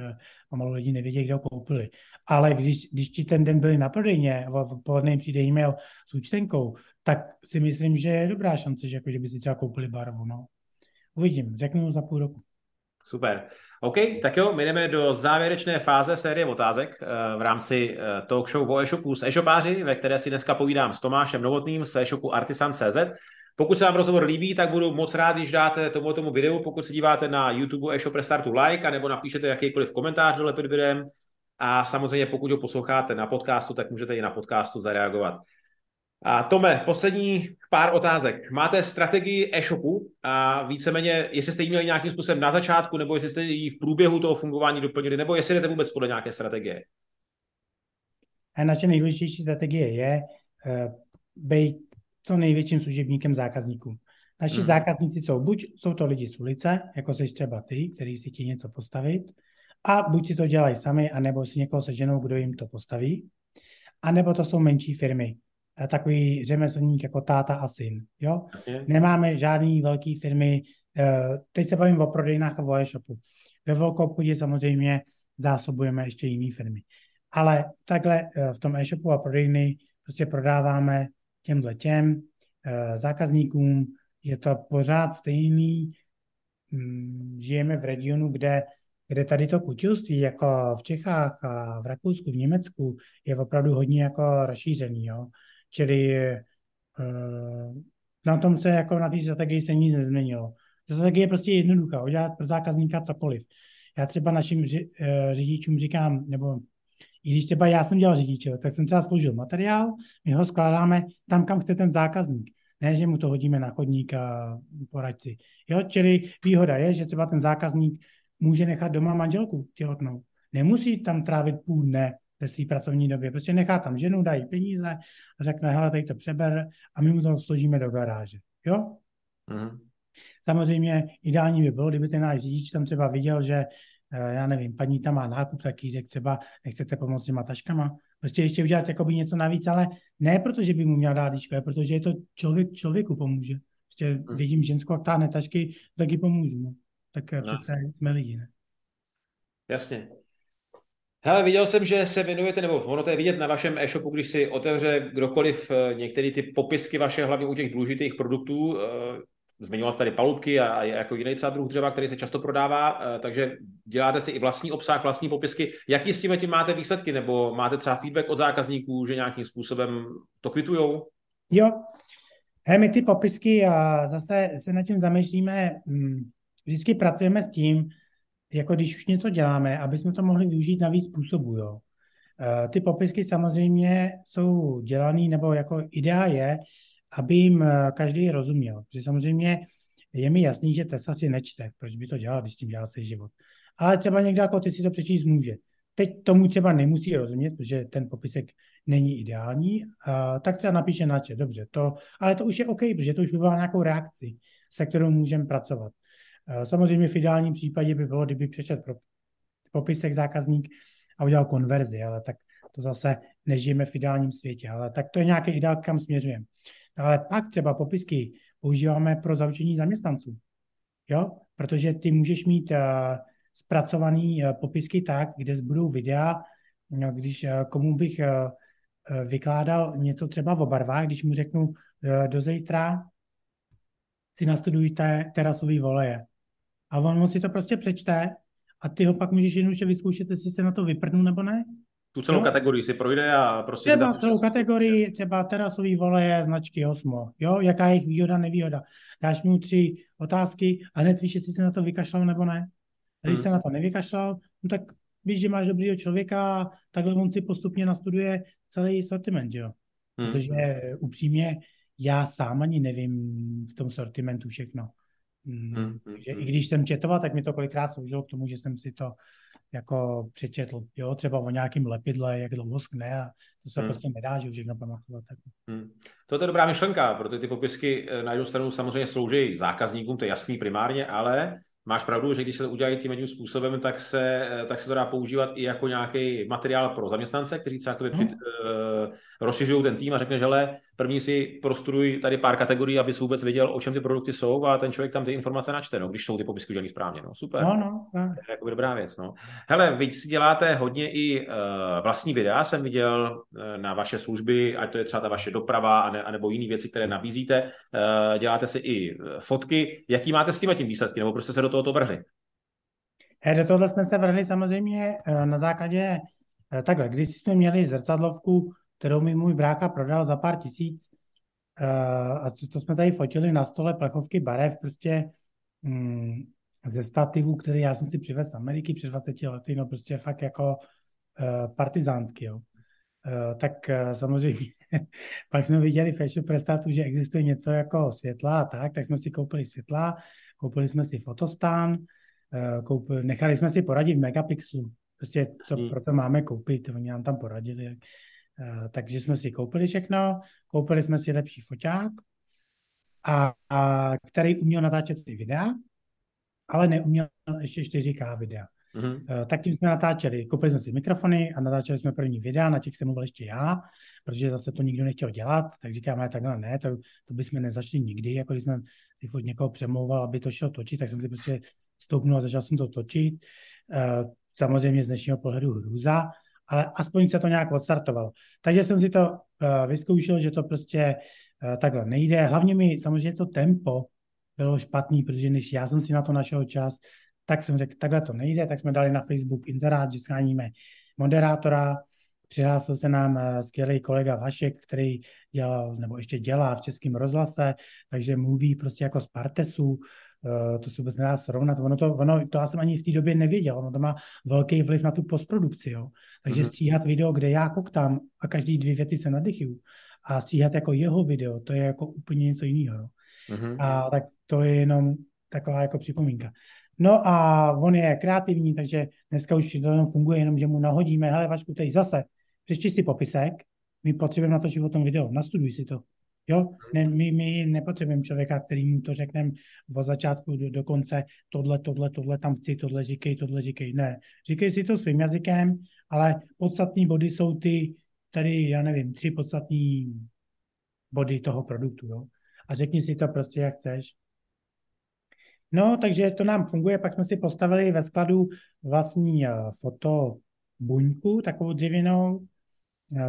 pomalu lidi nevědí, kde ho koupili. Ale když, když ti ten den byli na prodejně a v poledne přijde e-mail s účtenkou, tak si myslím, že je dobrá šance, že, jako, že by si třeba koupili barvu. No. Uvidím, řeknu za půl roku. Super. OK, tak jo, my jdeme do závěrečné fáze série otázek eh, v rámci eh, talk show o e-shopu s e-shopáři, ve které si dneska povídám s Tomášem Novotným z e-shopu Artisan.cz. Pokud se vám rozhovor líbí, tak budu moc rád, když dáte tomu tomu videu, pokud se díváte na YouTube e-shop Restartu like, anebo napíšete jakýkoliv komentář dole pod videem. A samozřejmě pokud ho posloucháte na podcastu, tak můžete i na podcastu zareagovat. A Tome, poslední pár otázek. Máte strategii e-shopu a víceméně, jestli jste ji měli nějakým způsobem na začátku, nebo jestli jste ji v průběhu toho fungování doplnili, nebo jestli jdete vůbec podle nějaké strategie? A naše nejdůležitější strategie je uh, být co největším služebníkem zákazníkům. Naši hmm. zákazníci jsou buď jsou to lidi z ulice, jako jsi třeba ty, který si chtějí něco postavit, a buď si to dělají sami, anebo si někoho seženou, kdo jim to postaví, anebo to jsou menší firmy, takový řemeslník jako táta a syn. Jo? Nemáme žádný velké firmy. Eh, teď se bavím o prodejnách a o e-shopu. Ve velkou obchodě samozřejmě zásobujeme ještě jiné firmy. Ale takhle eh, v tom e-shopu a prodejny prostě prodáváme těmhle těm zákazníkům. Je to pořád stejný. Mm, žijeme v regionu, kde kde tady to kutilství, jako v Čechách a v Rakousku, v Německu, je opravdu hodně jako rozšířený. Jo. Čili uh, na tom se jako na té strategii se nic nezměnilo. Strategie je prostě jednoduchá, udělat pro zákazníka cokoliv. Já třeba našim uh, řidičům říkám, nebo i když třeba já jsem dělal řidiče, tak jsem třeba sloužil materiál, my ho skládáme tam, kam chce ten zákazník. Ne, že mu to hodíme na chodník a poradci. Jo, čili výhoda je, že třeba ten zákazník může nechat doma manželku těhotnou. Nemusí tam trávit půl dne ve své pracovní době. Prostě nechá tam ženu, dají peníze a řekne, hele, tady to přeber a my mu to složíme do garáže. Jo? Mm. Samozřejmě ideální by bylo, kdyby ten náš řidič tam třeba viděl, že eh, já nevím, paní tam má nákup, tak jí řekl třeba, nechcete pomoct těma taškama. Prostě ještě udělat jakoby něco navíc, ale ne proto, že by mu měl dát díčko, protože je to člověk člověku pomůže. Prostě hmm. vidím ženskou, jak táhne tašky, tak ji pomůžu. No. Tak no. přece jsme lidi, ne? Jasně. Hele, viděl jsem, že se věnujete, nebo ono to je vidět na vašem e-shopu, když si otevře kdokoliv eh, některé ty popisky vaše, hlavně u těch důležitých produktů, eh, zmiňoval jste tady palubky a, jako jiný třeba druh dřeva, který se často prodává, eh, takže děláte si i vlastní obsah, vlastní popisky. Jaký s tím tím máte výsledky, nebo máte třeba feedback od zákazníků, že nějakým způsobem to kvitujou? Jo, He, my ty popisky a zase se nad tím zamýšlíme, hm, vždycky pracujeme s tím, jako když už něco děláme, aby jsme to mohli využít na víc způsobů. Jo. Eh, ty popisky samozřejmě jsou dělané, nebo jako idea je, aby jim eh, každý rozuměl. Protože samozřejmě je mi jasný, že Tesla si nečte, proč by to dělal, když tím dělá svůj život. Ale třeba někdo jako ty si to přečíst může. Teď tomu třeba nemusí rozumět, protože ten popisek není ideální, a tak třeba napíše na čet, dobře, to, ale to už je OK, protože to už vyvolá nějakou reakci, se kterou můžeme pracovat. Eh, samozřejmě v ideálním případě by bylo, kdyby přečet popisek zákazník a udělal konverzi, ale tak to zase nežijeme v ideálním světě, ale tak to je nějaký ideál, kam směřujeme. Ale pak třeba popisky používáme pro zaučení zaměstnanců, jo, protože ty můžeš mít uh, zpracovaný uh, popisky tak, kde budou videa, no, když uh, komu bych uh, vykládal něco třeba o barvách, když mu řeknu uh, do zítra si nastudujte terasový voleje a on si to prostě přečte a ty ho pak můžeš jednoduše vyzkoušet, jestli se na to vyprdnu nebo ne. Tu celou no? kategorii si projde a prostě... Třeba celou kategorii, třeba terasový voleje značky Osmo, jo, jaká je jejich výhoda, nevýhoda. Dáš mu tři otázky a hned víš, jestli se na to vykašlal nebo ne. A když hmm. se na to nevykašlal, no tak víš, že máš dobrýho člověka a takhle on si postupně nastuduje celý sortiment, jo. Hmm. Protože upřímně já sám ani nevím v tom sortimentu všechno. Mm, hmm, takže hmm. i když jsem četoval, tak mi to kolikrát sloužilo k tomu, že jsem si to jako přečetl, jo, třeba o nějakým lepidle, jak dlouho skne a to se hmm. prostě nedá, že všechno pamatovat. Tak. Hmm. To je dobrá myšlenka, protože ty popisky eh, na jednu stranu samozřejmě slouží zákazníkům, to je jasný primárně, ale máš pravdu, že když se to udělají tím jedním způsobem, tak se, eh, tak se to dá používat i jako nějaký materiál pro zaměstnance, kteří třeba to no. při, uh, rozšiřují ten tým a řekne, že ale první si prostuduj tady pár kategorií, abys vůbec věděl, o čem ty produkty jsou a ten člověk tam ty informace načte, no, když jsou ty popisky udělané správně. No, super. No, no, no. To je jako dobrá věc. No. Hele, vy si děláte hodně i uh, vlastní videa, jsem viděl uh, na vaše služby, ať to je třeba ta vaše doprava, a ne, anebo jiné věci, které nabízíte. Uh, děláte si i fotky. Jaký máte s tím a tím výsledky, nebo prostě se do tohoto vrhli? He, do tohle jsme se vrhli samozřejmě na základě takhle. Když jsme měli zrcadlovku, kterou mi můj brácha prodal za pár tisíc, a to jsme tady fotili na stole plechovky barev, prostě mm, ze stativů, který já jsem si přivez z Ameriky před 20 lety, no prostě fakt jako uh, partizánský, jo. Uh, tak uh, samozřejmě pak jsme viděli Fashion Prestatu, že existuje něco jako světla a tak, tak jsme si koupili světla, koupili jsme si fotostán, uh, koupili, nechali jsme si poradit v Megapixelu, prostě to proto máme koupit, oni nám tam poradili. Takže jsme si koupili všechno, koupili jsme si lepší foťák, a, a který uměl natáčet ty videa, ale neuměl ještě 4K videa. Mm-hmm. Tak tím jsme natáčeli, koupili jsme si mikrofony a natáčeli jsme první videa, na těch jsem mluvil ještě já, protože zase to nikdo nechtěl dělat, tak říkáme, takhle ne, to, to bychom nezačali nikdy, jako když furt někoho přemlouval, aby to šlo točit, tak jsem si prostě stoupnul a začal jsem to točit. Eh, samozřejmě z dnešního pohledu hrůza, ale aspoň se to nějak odstartovalo. Takže jsem si to eh, vyzkoušel, že to prostě takhle nejde. Hlavně mi samozřejmě to tempo bylo špatný, protože než já jsem si na to našel čas, tak jsem řekl, takhle to nejde, tak jsme dali na Facebook inzerát, že scháníme moderátora, přihlásil se nám eh, skvělý kolega Vašek, který dělal, nebo ještě dělá v Českém rozhlase, takže mluví prostě jako z Partesu, to se vůbec nedá srovnat. Ono to, ono, to já jsem ani v té době nevěděl, ono to má velký vliv na tu postprodukci, jo. Takže mm-hmm. stříhat video, kde já koktám a každý dvě věty se nadechyju a stříhat jako jeho video, to je jako úplně něco jiného. Jo. Mm-hmm. A tak to je jenom taková jako připomínka. No a on je kreativní, takže dneska už to jenom funguje, jenom že mu nahodíme, hele Vašku, tady zase, přečti si popisek, my potřebujeme natočit o tom video, nastuduj si to. Jo, ne, my, my nepotřebujeme člověka, který mu to řekneme od začátku do, do konce, tohle, tohle, tohle, tam chci, tohle říkej, tohle říkej. Ne, říkej si to svým jazykem, ale podstatní body jsou ty, tady, já nevím, tři podstatní body toho produktu. Jo a řekni si to prostě, jak chceš. No, takže to nám funguje, pak jsme si postavili ve skladu vlastní eh, foto buňku, takovou dřevěnou,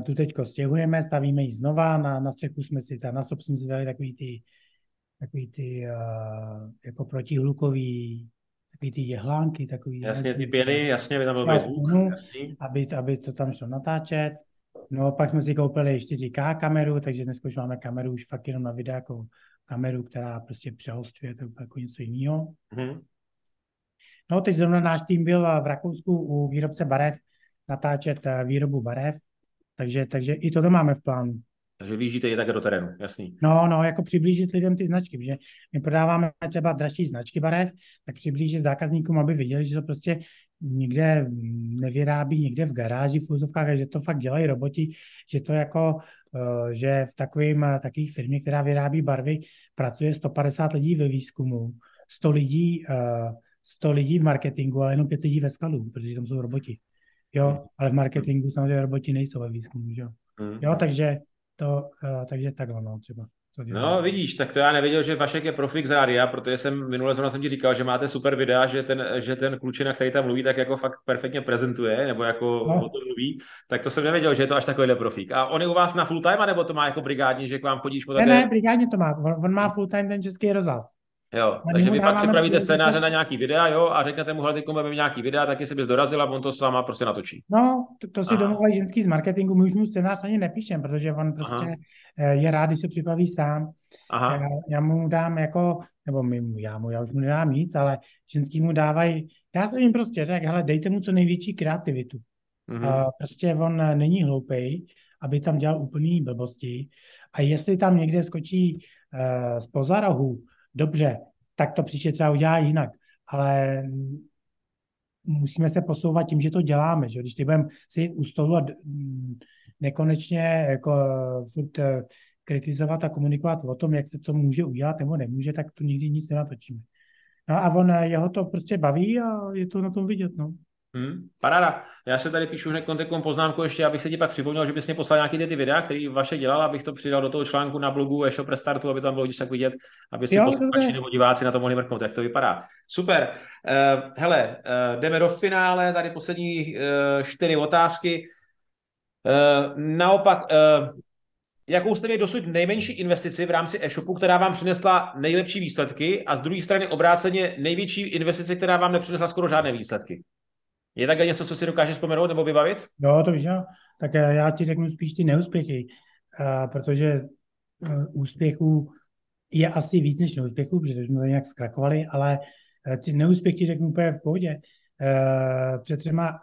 tu teďko stěhujeme, stavíme ji znova, na, na střechu jsme si, ta, na stop jsme si dali takový ty, takový ty uh, jako protihlukový, takový ty jehlánky, takový... Jasně, ty pěny, jasně, aby tam byl zvuk, aby, aby to tam šlo natáčet. No, pak jsme si koupili 4K kameru, takže dnes už máme kameru už fakt jenom na videa, jako kameru, která prostě přehostřuje, to je jako něco jiného. Mm-hmm. No, teď zrovna náš tým byl v Rakousku u výrobce barev natáčet eh, výrobu barev, takže, takže i to máme v plánu. Takže vyjíždíte i také do terénu, jasný. No, no, jako přiblížit lidem ty značky, protože my prodáváme třeba dražší značky barev, tak přiblížit zákazníkům, aby viděli, že to prostě někde nevyrábí, někde v garáži v úzovkách, že to fakt dělají roboti, že to jako, eh, že v takovým, eh, takových firmě, která vyrábí barvy, pracuje 150 lidí ve výzkumu, 100 lidí, 100 eh, lidí v marketingu, ale jenom 5 lidí ve skladu, protože tam jsou roboti. Jo, ale v marketingu samozřejmě roboti nejsou ve výzkumu, jo. Hmm. Jo, takže to, takže takhle, no, třeba. No, vidíš, tak to já nevěděl, že Vašek je profik z rádia, protože jsem minule zrovna jsem ti říkal, že máte super videa, že ten, že ten klučina, který tam mluví, tak jako fakt perfektně prezentuje, nebo jako no. o tom mluví, tak to jsem nevěděl, že je to až takovýhle profík. A on je u vás na full time, nebo to má jako brigádně, že k vám chodíš po také... Ne, ne, brigádně to má, on, on má full time ten český rozhlas. Jo, a takže vy pak připravíte scénáře na nějaký videa, jo, a řeknete mu, hele, teď budeme nějaký videa, taky si bys dorazil a on to s váma prostě natočí. No, to, to si domluvají ženský z marketingu, my už mu scénář ani nepíšem, protože on prostě Aha. Eh, je rád, když se připraví sám. Aha. Já, já mu dám jako, nebo my, já mu, já už mu nedám nic, ale ženský mu dávají, já jsem jim prostě řekl, hele, dejte mu co největší kreativitu. Mm-hmm. A prostě on není hloupej, aby tam dělal úplný blbosti. A jestli tam někde skočí uh, z pozarohu, dobře, tak to příště třeba udělá jinak. Ale musíme se posouvat tím, že to děláme. Že? Když ty budeme si u stolu a nekonečně jako furt eh, kritizovat a komunikovat o tom, jak se co může udělat nebo nemůže, tak tu nikdy nic nenatočíme. No a on, eh, jeho to prostě baví a je to na tom vidět, no. Hmm, paráda. Já se tady píšu hned kontekom poznámku ještě, abych se ti pak připomněl, že bys mě poslal nějaký ty, ty videa, který vaše dělal, abych to přidal do toho článku na blogu e-shop Restartu, aby tam bylo když tak vidět, aby si posluchači nebo diváci na to mohli mrknout, jak to vypadá. Super. Uh, hele, uh, jdeme do finále, tady poslední uh, čtyři otázky. Uh, naopak, uh, jakou jste měli dosud nejmenší investici v rámci e-shopu, která vám přinesla nejlepší výsledky a z druhé strany obráceně největší investici, která vám nepřinesla skoro žádné výsledky? Je takhle něco, co si dokážeš vzpomenout nebo vybavit? Jo, to víš, jo. Tak já ti řeknu spíš ty neúspěchy, uh, protože uh, úspěchů je asi víc než neúspěchů, protože jsme to nějak zkrakovali, ale ty neúspěchy řeknu úplně v pohodě. Před třema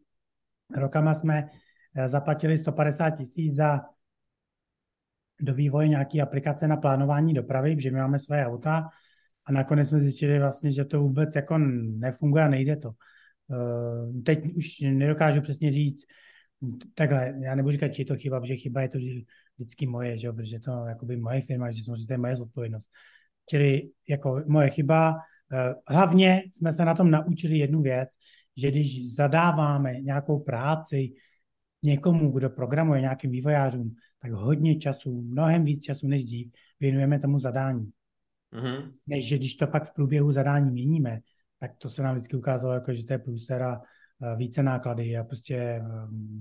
rokama jsme zaplatili 150 tisíc za do vývoje nějaké aplikace na plánování dopravy, že my máme své auta a nakonec jsme zjistili vlastně, že to vůbec jako nefunguje a nejde to. Eh, teď už nedokážu přesně říct, takhle, já nebudu říkat, či je to chyba, protože chyba je to vždycky moje, že protože to jakoby moje firma, že samozřejmě to je moje zodpovědnost. Čili jako moje chyba, eh, hlavně jsme se na tom naučili jednu věc, že když zadáváme nějakou práci někomu, kdo programuje nějakým vývojářům, tak hodně času, mnohem víc času než dřív, věnujeme tomu zadání. Mm-hmm. Než že když to pak v průběhu zadání měníme, tak to se nám vždycky ukázalo, jako, že to je průsera více náklady a prostě eh,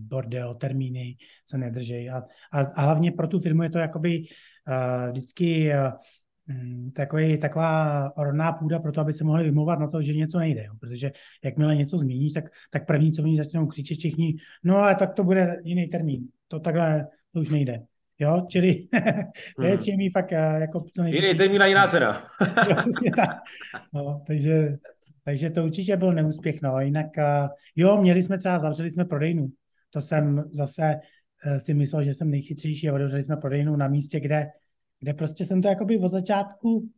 bordel, termíny se nedrží. A, a, a hlavně pro tu firmu je to jakoby uh, vždycky uh, takový, taková rodná půda pro to, aby se mohli vymlouvat na to, že něco nejde. Jo. Protože jakmile něco změníš, tak, tak první, co oni začnou křičet všichni, no ale tak to bude jiný termín. To takhle to už nejde. Jo, čili to je hmm. příjemný fakt jako to nejde. Jiný termín a jiná cena. jo, přesně tak. No, takže takže to určitě byl neúspěch. No. Jinak jo, měli jsme třeba, zavřeli jsme prodejnu. To jsem zase eh, si myslel, že jsem nejchytřejší a otevřeli jsme prodejnu na místě, kde, kde prostě jsem to jakoby od začátku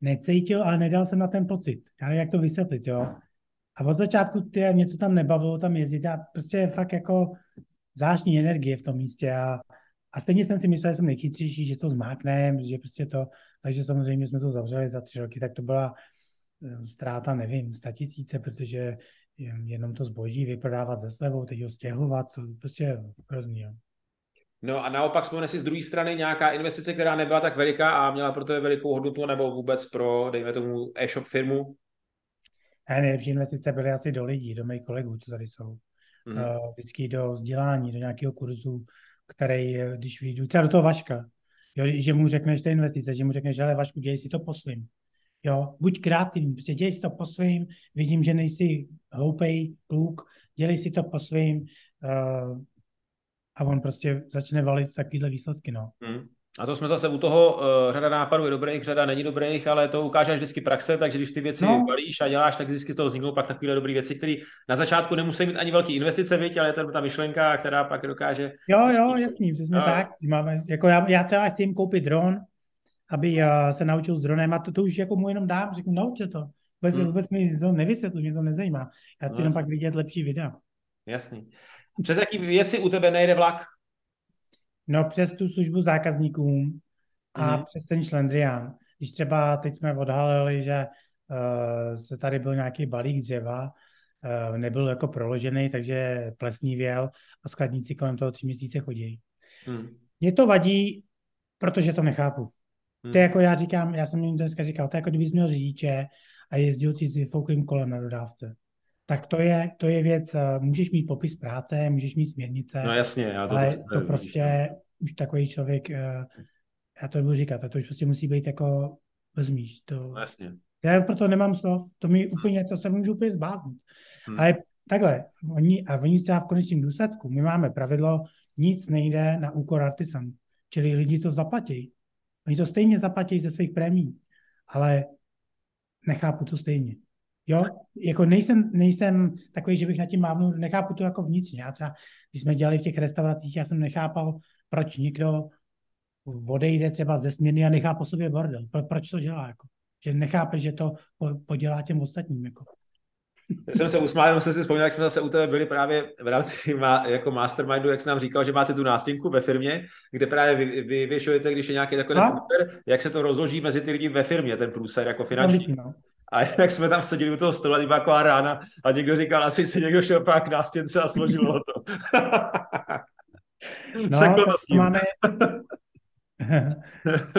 necítil, ale nedal jsem na ten pocit. Já nevím, jak to vysvětlit, jo. A od začátku tě, mě to tam nebavilo tam jezdit a prostě fakt jako zvláštní energie v tom místě a, a stejně jsem si myslel, že jsem nejchytřejší, že to zmákne, že prostě to, takže samozřejmě jsme to zavřeli za tři roky, tak to byla Eh, ztráta, nevím, tisíce, protože jenom to zboží vyprodávat ze slevou, teď ho stěhovat, to prostě hrozný. Jo. No a naopak jsme si z druhé strany nějaká investice, která nebyla tak veliká a měla pro to velikou hodnotu, nebo vůbec pro, dejme tomu, e-shop firmu? Ne, nejlepší investice byly asi do lidí, do mých kolegů, co tady jsou. Mm-hmm. Vždycky do vzdělání, do nějakého kurzu, který, když vyjdu, třeba do toho Vaška, jo, že mu řekneš té investice, že mu řekneš, ale Vašku, děj si to po svým. Jo, buď kreativní, prostě dělej si to po svým, vidím, že nejsi hloupej kluk, dělej si to po svým uh, a on prostě začne valit takovýhle výsledky, no. Hmm. A to jsme zase u toho, uh, řada nápadů je dobrých, řada není dobrých, ale to ukáže vždycky praxe, takže když ty věci no. valíš a děláš, tak vždycky z toho vzniknou pak takovéhle dobré věci, které na začátku nemusí mít ani velké investice, viď, ale je to ta myšlenka, která pak dokáže... Jo, jo, jasný, přesně no. tak. Máme, jako já, já třeba chci jim koupit dron, aby se naučil s dronem a to, to už jako mu jenom dám, řeknu, naučte to. Vůbec, hmm. vůbec mi to nevysvětlu, mě to nezajímá. Já chci no, jenom pak vidět lepší videa. Jasný. Přes jaký věci u tebe nejde vlak? No přes tu službu zákazníkům a hmm. přes ten šlendrián. Když třeba teď jsme odhalili, že uh, se tady byl nějaký balík dřeva, uh, nebyl jako proložený, takže plesní věl a skladníci kolem toho tři měsíce chodí. Hmm. Mě to vadí, protože to nechápu. Hmm. To je jako já říkám, já jsem jim dneska říkal, to je jako kdybys měl řidiče a jezdil si s vyfouklým kolem na dodávce. Tak to je, to je věc, eh, můžeš mít popis práce, můžeš mít směrnice, no jasně, já to ale to, to prostě no. už takový člověk, eh, já to budu říkat, a to už prostě musí být jako vezmíš. To, no jasně. Já proto nemám slov, to mi úplně, to se můžu úplně zbáznit. Hmm. Ale takhle, oni, a oni třeba v konečném důsledku, my máme pravidlo, nic nejde na úkor artisan, čili lidi to zaplatí. Oni to stejně zaplatí ze svých prémí, ale nechápu to stejně. Jo, jako nejsem, nejsem takový, že bych na tím mávnul, nechápu to jako vnitřně. Já třeba, když jsme dělali v těch restauracích, já jsem nechápal, proč někdo odejde třeba ze směny a nechá po sobě bordel. Pro, proč to dělá? Jako? Že nechápe, že to podělá těm ostatním. Jako. Já jsem se usmál, jenom jsem si vzpomněl, jak jsme zase u tebe byli právě v rámci má, jako mastermindu, jak jsi nám říkal, že máte tu nástěnku ve firmě, kde právě vy, vy vyvěšujete, když je nějaký takový průser, jak se to rozloží mezi ty lidi ve firmě, ten průser jako finanční. No. A jak jsme tam seděli u toho stolu, byla jako rána a někdo říkal, asi se někdo šel pak na stěnce a složilo to. no, to, to, máme,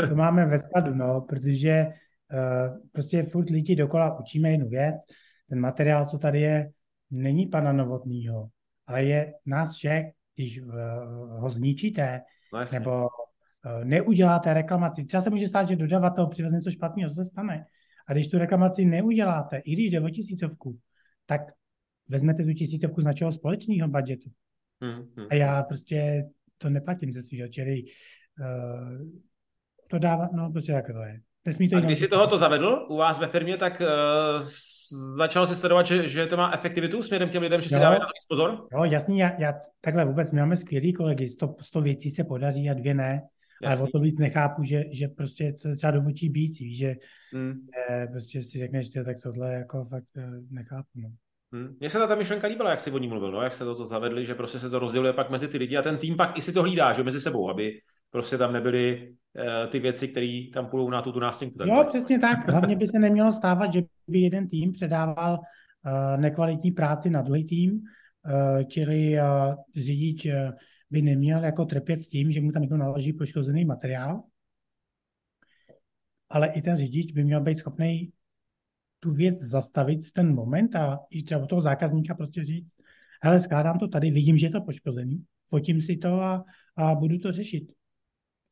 to máme ve skladu, no, protože uh, prostě furt lidi dokola učíme jednu věc. Ten materiál, co tady je, není pana Novotnýho, ale je nás všech, když uh, ho zničíte, no, nebo uh, neuděláte reklamaci. Třeba se může stát, že dodavatel přiveze něco špatného, co se stane. A když tu reklamaci neuděláte, i když jde o tisícovku, tak vezmete tu tisícovku z našeho společného budžetu. Hmm, hmm. A já prostě to neplatím ze svého, čili uh, to dává, no prostě jak to je. Nesmí to a když jsi tohoto zavedl u vás ve firmě, tak uh, začal si sledovat, že, že to má efektivitu směrem těm lidem, že si dávají na to pozor? Jo, jasný, já, já takhle vůbec, my máme skvělý kolegy, 100, 100 věcí se podaří a dvě ne. Jasný. Ale o to víc nechápu, že, že prostě to třeba do očí být, že hmm. eh, prostě si řekneš, že tak tohle jako fakt eh, nechápu. No. Hmm. Mně se ta, ta myšlenka líbila, jak jsi o ní mluvil, no, jak jste to zavedli, že prostě se to rozděluje pak mezi ty lidi a ten tým pak i si to hlídá, že mezi sebou, aby prostě tam nebyly uh, ty věci, které tam půjdou na tu, nástěnku. Jo, přesně tak. Hlavně by se nemělo stávat, že by jeden tým předával uh, nekvalitní práci na druhý tým, uh, čili řidič by neměl jako trpět tím, že mu tam někdo naloží poškozený materiál, ale i ten řidič by měl být schopný tu věc zastavit v ten moment a i třeba toho zákazníka prostě říct, hele, skládám to tady, vidím, že je to poškozený, fotím si to a, a budu to řešit.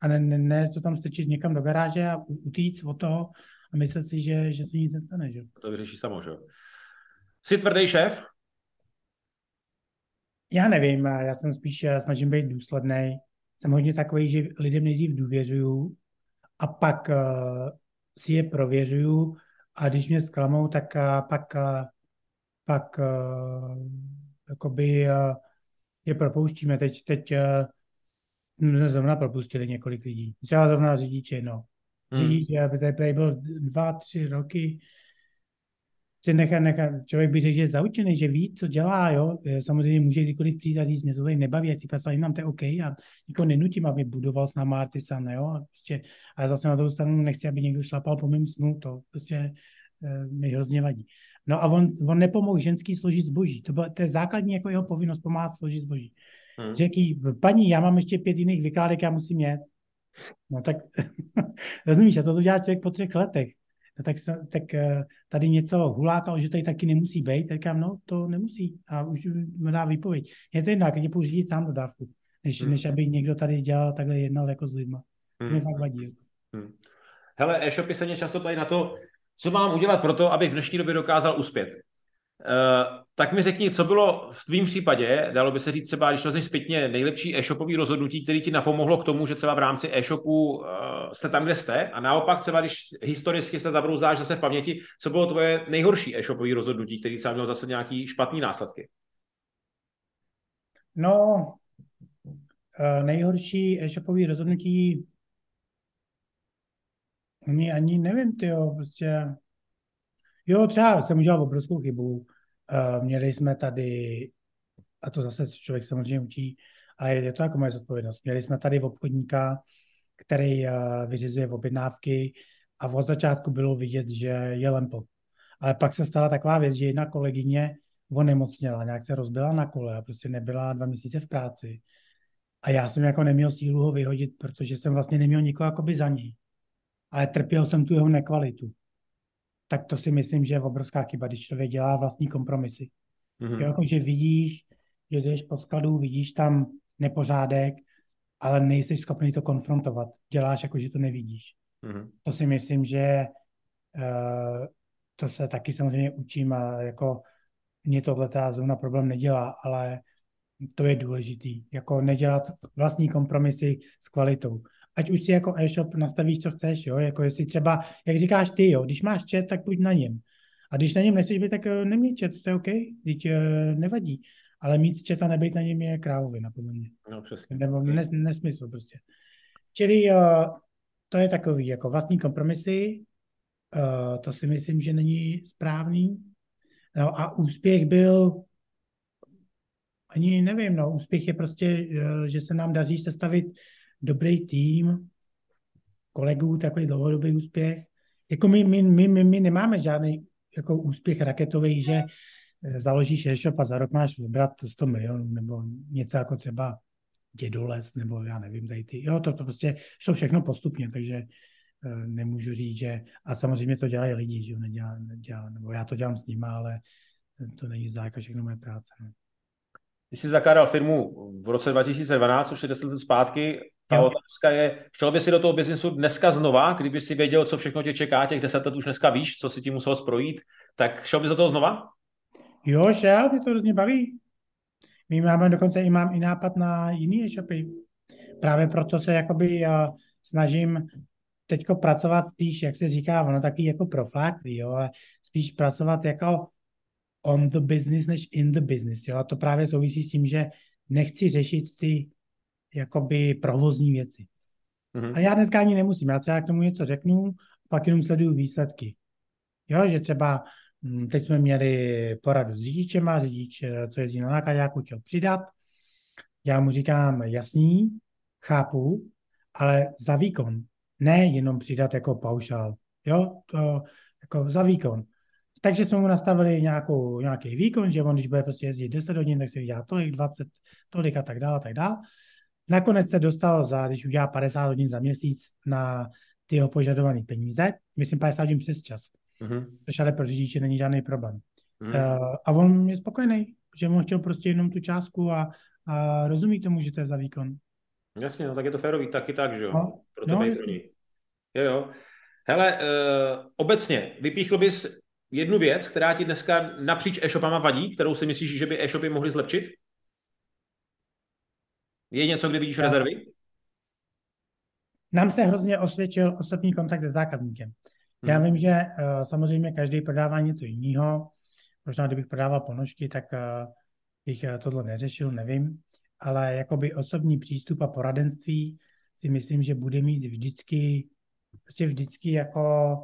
A ne, ne, ne to tam strčit někam do garáže a utíct od toho a myslet si, že, že se nic nestane. Že? To vyřeší samo, že Jsi tvrdý šéf? Já nevím, já jsem spíš eh, snažím být důsledný. Jsem hodně takový, že lidem nejdřív důvěřuju a pak uh, si je prověřuju a když mě zklamou, tak uh, pak, uh, pak uh, jakoby uh, je propouštíme. Teď, teď uh, zrovna propustili několik lidí. Třeba zrovna řidiče, no. Hmm. Řidič, hmm. tady byl dva, tři roky, že nechá, nechá, člověk by řekl, že je zaučený, že ví, co dělá, jo. Samozřejmě může kdykoliv přijít a říct, mě to nebaví, ať si pracovat nám to je OK a nikoho nenutím, aby budoval s náma Artisan, jo. A prostě, ale zase na druhou stranu nechci, aby někdo šlapal po mém snu, to prostě e, mi hrozně vadí. No a on, on nepomohl ženský složit zboží. To, bylo, to je základní jako jeho povinnost pomáhat složit zboží. Hmm. Řekl paní, já mám ještě pět jiných vykládek, já musím jet. No tak, rozumíš, a to, to dělá člověk po třech letech no tak, tak eh, tady něco hulákal, že tady taky nemusí být, tak říkám, no to nemusí a už mi dá výpověď. Je to jedno, když půjdu řídit sám dodávku, než, hmm. než aby někdo tady dělal takhle jednal jako s lidma. Hmm. Mě fakt vadí. Hmm. Hele, e-shopy se mě často ptají na to, co mám udělat pro to, abych v dnešní době dokázal uspět. Uh, tak mi řekni, co bylo v tvém případě, dalo by se říct třeba, když vezmeš zpětně nejlepší e-shopový rozhodnutí, který ti napomohlo k tomu, že třeba v rámci e-shopu uh, jste tam, kde jste, a naopak třeba, když historicky se zabrouzdáš zase v paměti, co bylo tvoje nejhorší e-shopový rozhodnutí, který třeba měl zase nějaký špatný následky? No, uh, nejhorší e-shopový rozhodnutí ani, ani nevím, ty jo, prostě Jo, třeba jsem udělal obrovskou chybu. Uh, měli jsme tady, a to zase člověk samozřejmě učí, ale je to jako moje zodpovědnost. Měli jsme tady obchodníka, který uh, vyřizuje objednávky a od začátku bylo vidět, že je lempo. Ale pak se stala taková věc, že jedna kolegyně onemocněla, nějak se rozbila na kole a prostě nebyla dva měsíce v práci. A já jsem jako neměl sílu ho vyhodit, protože jsem vlastně neměl nikoho jakoby za něj. Ale trpěl jsem tu jeho nekvalitu tak to si myslím, že je obrovská chyba, když člověk dělá vlastní kompromisy. Mm-hmm. Jo, jako, že vidíš, že jdeš po skladu, vidíš tam nepořádek, ale nejsi schopný to konfrontovat. Děláš jako, že to nevidíš. Mm-hmm. To si myslím, že uh, to se taky samozřejmě učím a jako mě tohle ta zóna problém nedělá, ale to je důležitý. Jako nedělat vlastní kompromisy s kvalitou ať už si jako e-shop nastavíš, co chceš, jo, jako jestli třeba, jak říkáš ty, jo, když máš chat, tak buď na něm. A když na něm nechceš být, tak eh, neměj chat, to je OK, teď uh, nevadí. Ale mít chat a nebejt na něm je krávovina, podle mě. No, přesně. Nebo nes, nesmysl prostě. Čili uh, to je takový, jako vlastní kompromisy, uh, to si myslím, že není správný. No a úspěch byl, ani nevím, no, úspěch je prostě, uh, že se nám daří sestavit dobrý tým, kolegů, takový dlouhodobý úspěch. Jako my, my, my, my, my nemáme žádný jako úspěch raketový, že eh, založíš e-shop a za rok máš vybrat 100 milionů nebo něco jako třeba dědoles, nebo já nevím, tady ty. Jo, to, to prostě šlo všechno postupně, takže uh, nemůžu říct, že a samozřejmě to dělají lidi, že nedělá, nedělá, nebo já to dělám s nimi, ale to není zdáleka všechno moje práce. No. Když jsi zakládal firmu v roce 2012, už je 10 let zpátky, ta jo. otázka je, šel by si do toho biznisu dneska znova, kdyby si věděl, co všechno tě čeká, těch 10 let už dneska víš, co si ti musel sprojít, tak šel bys do toho znova? Jo, šel, mě to hrozně baví. My máme dokonce i mám i nápad na jiný e-shopy. Právě proto se jakoby uh, snažím teďko pracovat spíš, jak se říká, ono taky jako profláklý, jo, ale spíš pracovat jako on the business než in the business. Jo? A to právě souvisí s tím, že nechci řešit ty jakoby provozní věci. Mm-hmm. A já dneska ani nemusím. Já třeba k tomu něco řeknu, pak jenom sleduju výsledky. Jo, že třeba hm, teď jsme měli poradu s řidičem a řidič, eh, co jezdí na nákladňáku, chtěl přidat. Já mu říkám, jasný, chápu, ale za výkon. Ne jenom přidat jako paušál. Jo, to jako za výkon. Takže jsme mu nastavili nějakou, nějaký výkon, že on, když bude prostě jezdit 10 hodin, tak se vydělá tolik, 20, tolik a tak dále, a tak dále. Nakonec se dostal za, když udělá 50 hodin za měsíc na ty jeho požadované peníze, myslím 50 hodin přes čas. Mm-hmm. Což ale pro řidiče není žádný problém. Mm-hmm. Uh, a on je spokojený, že on chtěl prostě jenom tu částku a, a rozumí tomu, že to je za výkon. Jasně, no tak je to férový, taky tak, že jo? No, pro tebe no, pro ní. Jo, jo. Hele, uh, obecně, vypíchl bys jednu věc, která ti dneska napříč e-shopama vadí, kterou si myslíš, že by e-shopy mohly zlepšit? Je něco, kde vidíš rezervy? Nám se hrozně osvědčil osobní kontakt se zákazníkem. Já hmm. vím, že uh, samozřejmě každý prodává něco jiného. Možná, kdybych prodával ponožky, tak uh, bych uh, tohle neřešil, nevím. Ale jakoby osobní přístup a poradenství si myslím, že bude mít vždycky, prostě vždycky jako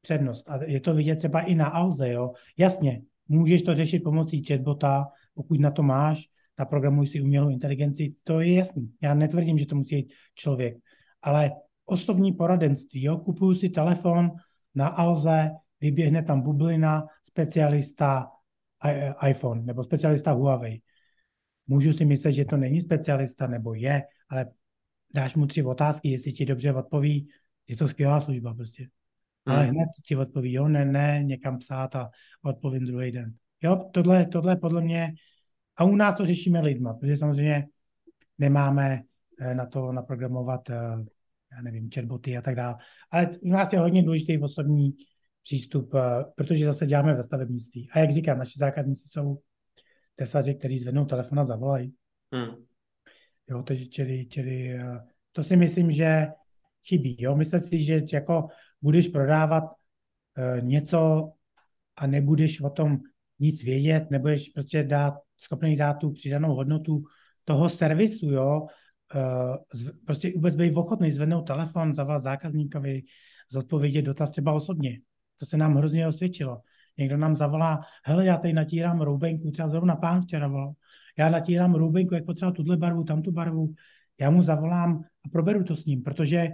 přednost. A je to vidět třeba i na Alze, jo. Jasně, můžeš to řešit pomocí chatbota, pokud na to máš, naprogramuj si umělou inteligenci, to je jasný. Já netvrdím, že to musí být člověk, ale osobní poradenství, jo, kupuju si telefon na Alze, vyběhne tam bublina, specialista iPhone nebo specialista Huawei. Můžu si myslet, že to není specialista, nebo je, ale dáš mu tři otázky, jestli ti dobře odpoví, je to skvělá služba prostě. Hmm. Ale hned ti odpoví, jo, ne, ne, někam psát a odpovím druhý den. Jo, tohle, tohle podle mě, a u nás to řešíme lidma, protože samozřejmě nemáme eh, na to naprogramovat, eh, já nevím, chatboty a tak dále. Ale u nás je hodně důležitý osobní přístup, eh, protože zase děláme ve stavebnictví. A jak říkám, naši zákazníci jsou tesaři, kteří zvednou telefon a zavolají. Hmm. Jo, takže čili, čili, to si myslím, že chybí. Jo? Myslím si, že jako budeš prodávat něco a nebudeš o tom nic vědět, nebudeš prostě dát, schopný dát tu přidanou hodnotu toho servisu, jo, uh, prostě vůbec být ochotný zvednout telefon, zavolat zákazníkovi, zodpovědět dotaz třeba osobně. To se nám hrozně osvědčilo. Někdo nám zavolá, hele, já tady natírám roubenku, třeba zrovna pán včera volal, já natírám roubenku, jak potřeba tuhle barvu, tamtu barvu, já mu zavolám a proberu to s ním, protože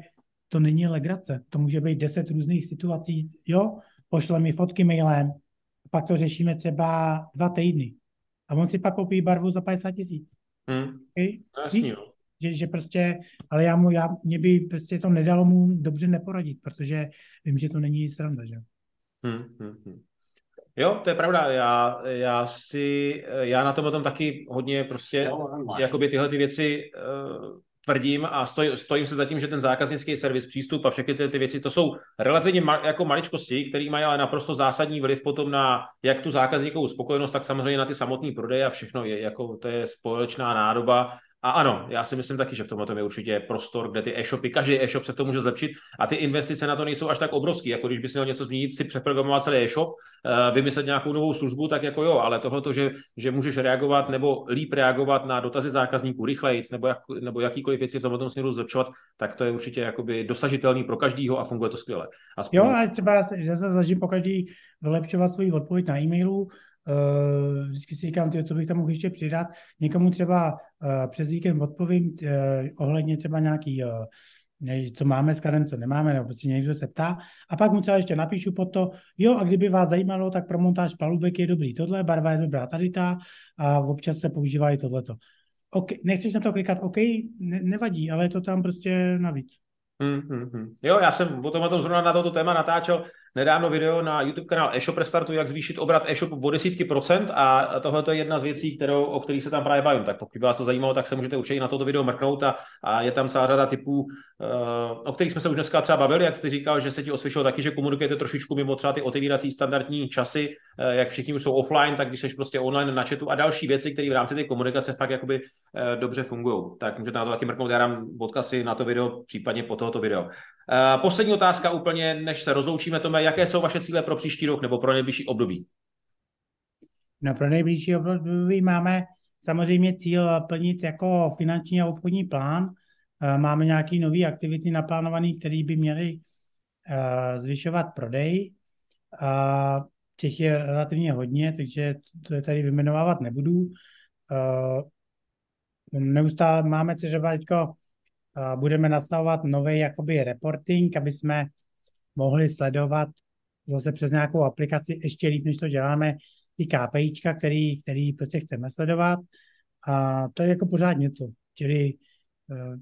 to není legrace. To může být deset různých situací. Jo, pošle mi fotky mailem, pak to řešíme třeba dva týdny. A on si pak koupí barvu za 50 tisíc. Hmm. Okay? Jasný, že, že prostě, ale já mu, já, mě by prostě to nedalo mu dobře neporadit, protože vím, že to není sranda, že? Hmm, hmm, hmm. Jo, to je pravda. Já, já si, já na tom tom taky hodně prostě, jakoby tyhle ty věci uh, tvrdím a stoj, stojím se za tím, že ten zákaznický servis, přístup a všechny ty, ty věci, to jsou relativně ma, jako maličkosti, které mají ale naprosto zásadní vliv potom na jak tu zákazníkovou spokojenost, tak samozřejmě na ty samotné prodeje a všechno je, jako to je společná nádoba a ano, já si myslím taky, že v tomhle je určitě prostor, kde ty e-shopy, každý e-shop se v tom může zlepšit a ty investice na to nejsou až tak obrovské, jako když bys měl něco změnit, si přeprogramovat celý e-shop, eh, vymyslet nějakou novou službu, tak jako jo, ale tohle to, že, že můžeš reagovat nebo líp reagovat na dotazy zákazníků rychleji, nebo, jak, nebo jakýkoliv věci v tomhle směru zlepšovat, tak to je určitě jakoby dosažitelný pro každýho a funguje to skvěle. Aspoň... Jo, a třeba já se snažím po každý vylepšovat svoji odpověď na e-mailu, vždycky si říkám, tyjo, co bych tam mohl ještě přidat. Někomu třeba uh, přes víkend odpovím uh, ohledně třeba nějaký co máme s kadem, co nemáme, nebo prostě někdo se ptá. A pak mu třeba ještě napíšu po to, jo, a kdyby vás zajímalo, tak pro montáž palubek je dobrý tohle, barva je dobrá tady ta a občas se používá i tohleto. OK, nechceš na to klikat, OK, ne, nevadí, ale je to tam prostě navíc. Hmm, hmm, hmm. Jo, já jsem potom o tom zrovna na toto téma natáčel nedávno video na YouTube kanál eShop Restartu, jak zvýšit obrat e-shopu o desítky procent a tohle je jedna z věcí, kterou, o kterých se tam právě bavím. Tak pokud by vás to zajímalo, tak se můžete určitě na toto video mrknout a, a je tam celá řada typů, uh, o kterých jsme se už dneska třeba bavili, jak jste říkal, že se ti osvědčilo taky, že komunikujete trošičku mimo třeba ty otevírací standardní časy, uh, jak všichni už jsou offline, tak když jsi prostě online na chatu a další věci, které v rámci té komunikace fakt jakoby uh, dobře fungují. Tak můžete na to taky mrknout, já dám odkazy na to video, případně po tohoto video. Poslední otázka úplně, než se rozloučíme, Tome, jaké jsou vaše cíle pro příští rok nebo pro nejbližší období? No pro nejbližší období máme samozřejmě cíl plnit jako finanční a obchodní plán. Uh, máme nějaké nové aktivity naplánované, které by měly uh, zvyšovat prodej. Uh, těch je relativně hodně, takže to tady vymenovávat nebudu. Neustále máme třeba teďko budeme nastavovat nový jakoby reporting, aby jsme mohli sledovat zase přes nějakou aplikaci ještě líp, než to děláme, ty KPIčka, který, který prostě chceme sledovat. A to je jako pořád něco. Čili uh,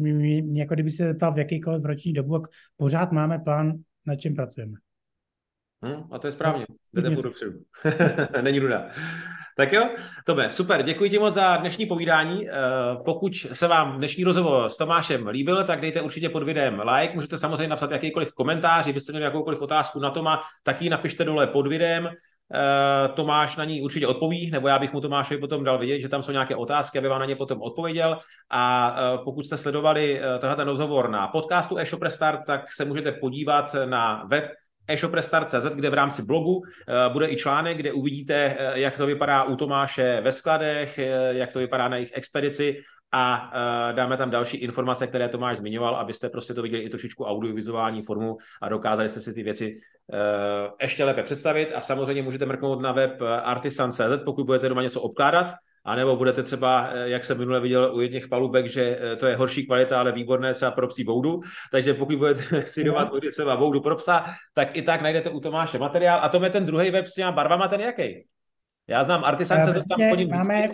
mě, mě, jako kdyby se zeptal v jakýkoliv roční dobu, pořád máme plán, na čem pracujeme. Hmm, a to je správně. Jdete dopředu. Není nuda. Tak jo, Tome, super, děkuji ti moc za dnešní povídání. Eh, pokud se vám dnešní rozhovor s Tomášem líbil, tak dejte určitě pod videem like, můžete samozřejmě napsat jakýkoliv komentář, kdybyste měli jakoukoliv otázku na Toma, tak ji napište dole pod videem. Eh, Tomáš na ní určitě odpoví, nebo já bych mu Tomášovi potom dal vědět, že tam jsou nějaké otázky, aby vám na ně potom odpověděl. A eh, pokud jste sledovali tenhle ten rozhovor na podcastu eShop Restart, tak se můžete podívat na web e-shoprestart.cz, kde v rámci blogu eh, bude i článek, kde uvidíte, eh, jak to vypadá u Tomáše ve skladech, eh, jak to vypadá na jejich expedici a dáme tam další informace, které Tomáš zmiňoval, abyste prostě to viděli i trošičku audiovizuální formu a dokázali jste si ty věci ještě lépe představit. A samozřejmě můžete mrknout na web artisan.cz, pokud budete doma něco obkládat, a nebo budete třeba, eh, jak jsem minule viděl u jedných palubek, že eh, to je horší kvalita, ale výborné třeba pro psí boudu. Takže pokud budete si doma no. třeba boudu pro psa, tak i tak najdete u Tomáše materiál. A to je ten druhý web s těma barvama, ten jaký? Já znám Artisan, se to tam chodím máme,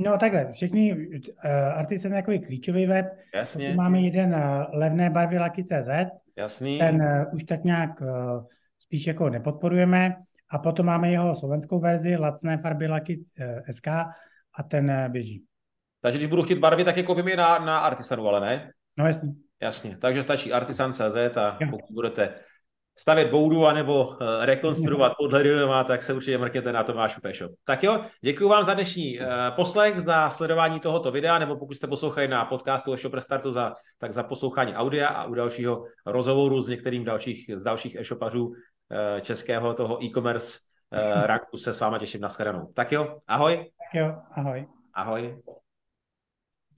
No takhle, všechny uh, Artisan je jako klíčový web. Jasně. Máme jeden uh, levné barvy laky.cz. Jasný. Ten uh, už tak nějak uh, spíš jako nepodporujeme. A potom máme jeho slovenskou verzi, lacné farby laky eh, SK a ten eh, běží. Takže když budu chtít barvy, tak je koupím je na, na Artisanu, ale ne? No jasně. Jasně, takže stačí Artisan.cz a jo. pokud budete stavět boudu anebo uh, rekonstruovat podle Rinova, tak se určitě mrkněte na Tomášu Shop. Tak jo, děkuji vám za dnešní poslech, za sledování tohoto videa, nebo pokud jste poslouchali na podcastu e-shop Restartu, za, tak za poslouchání audia a u dalšího rozhovoru s některým dalších, z dalších e-shopařů Eh, českého toho e-commerce eh, ranku se s váma těším na shledanou. Tak jo, ahoj. Tak jo, ahoj. Ahoj.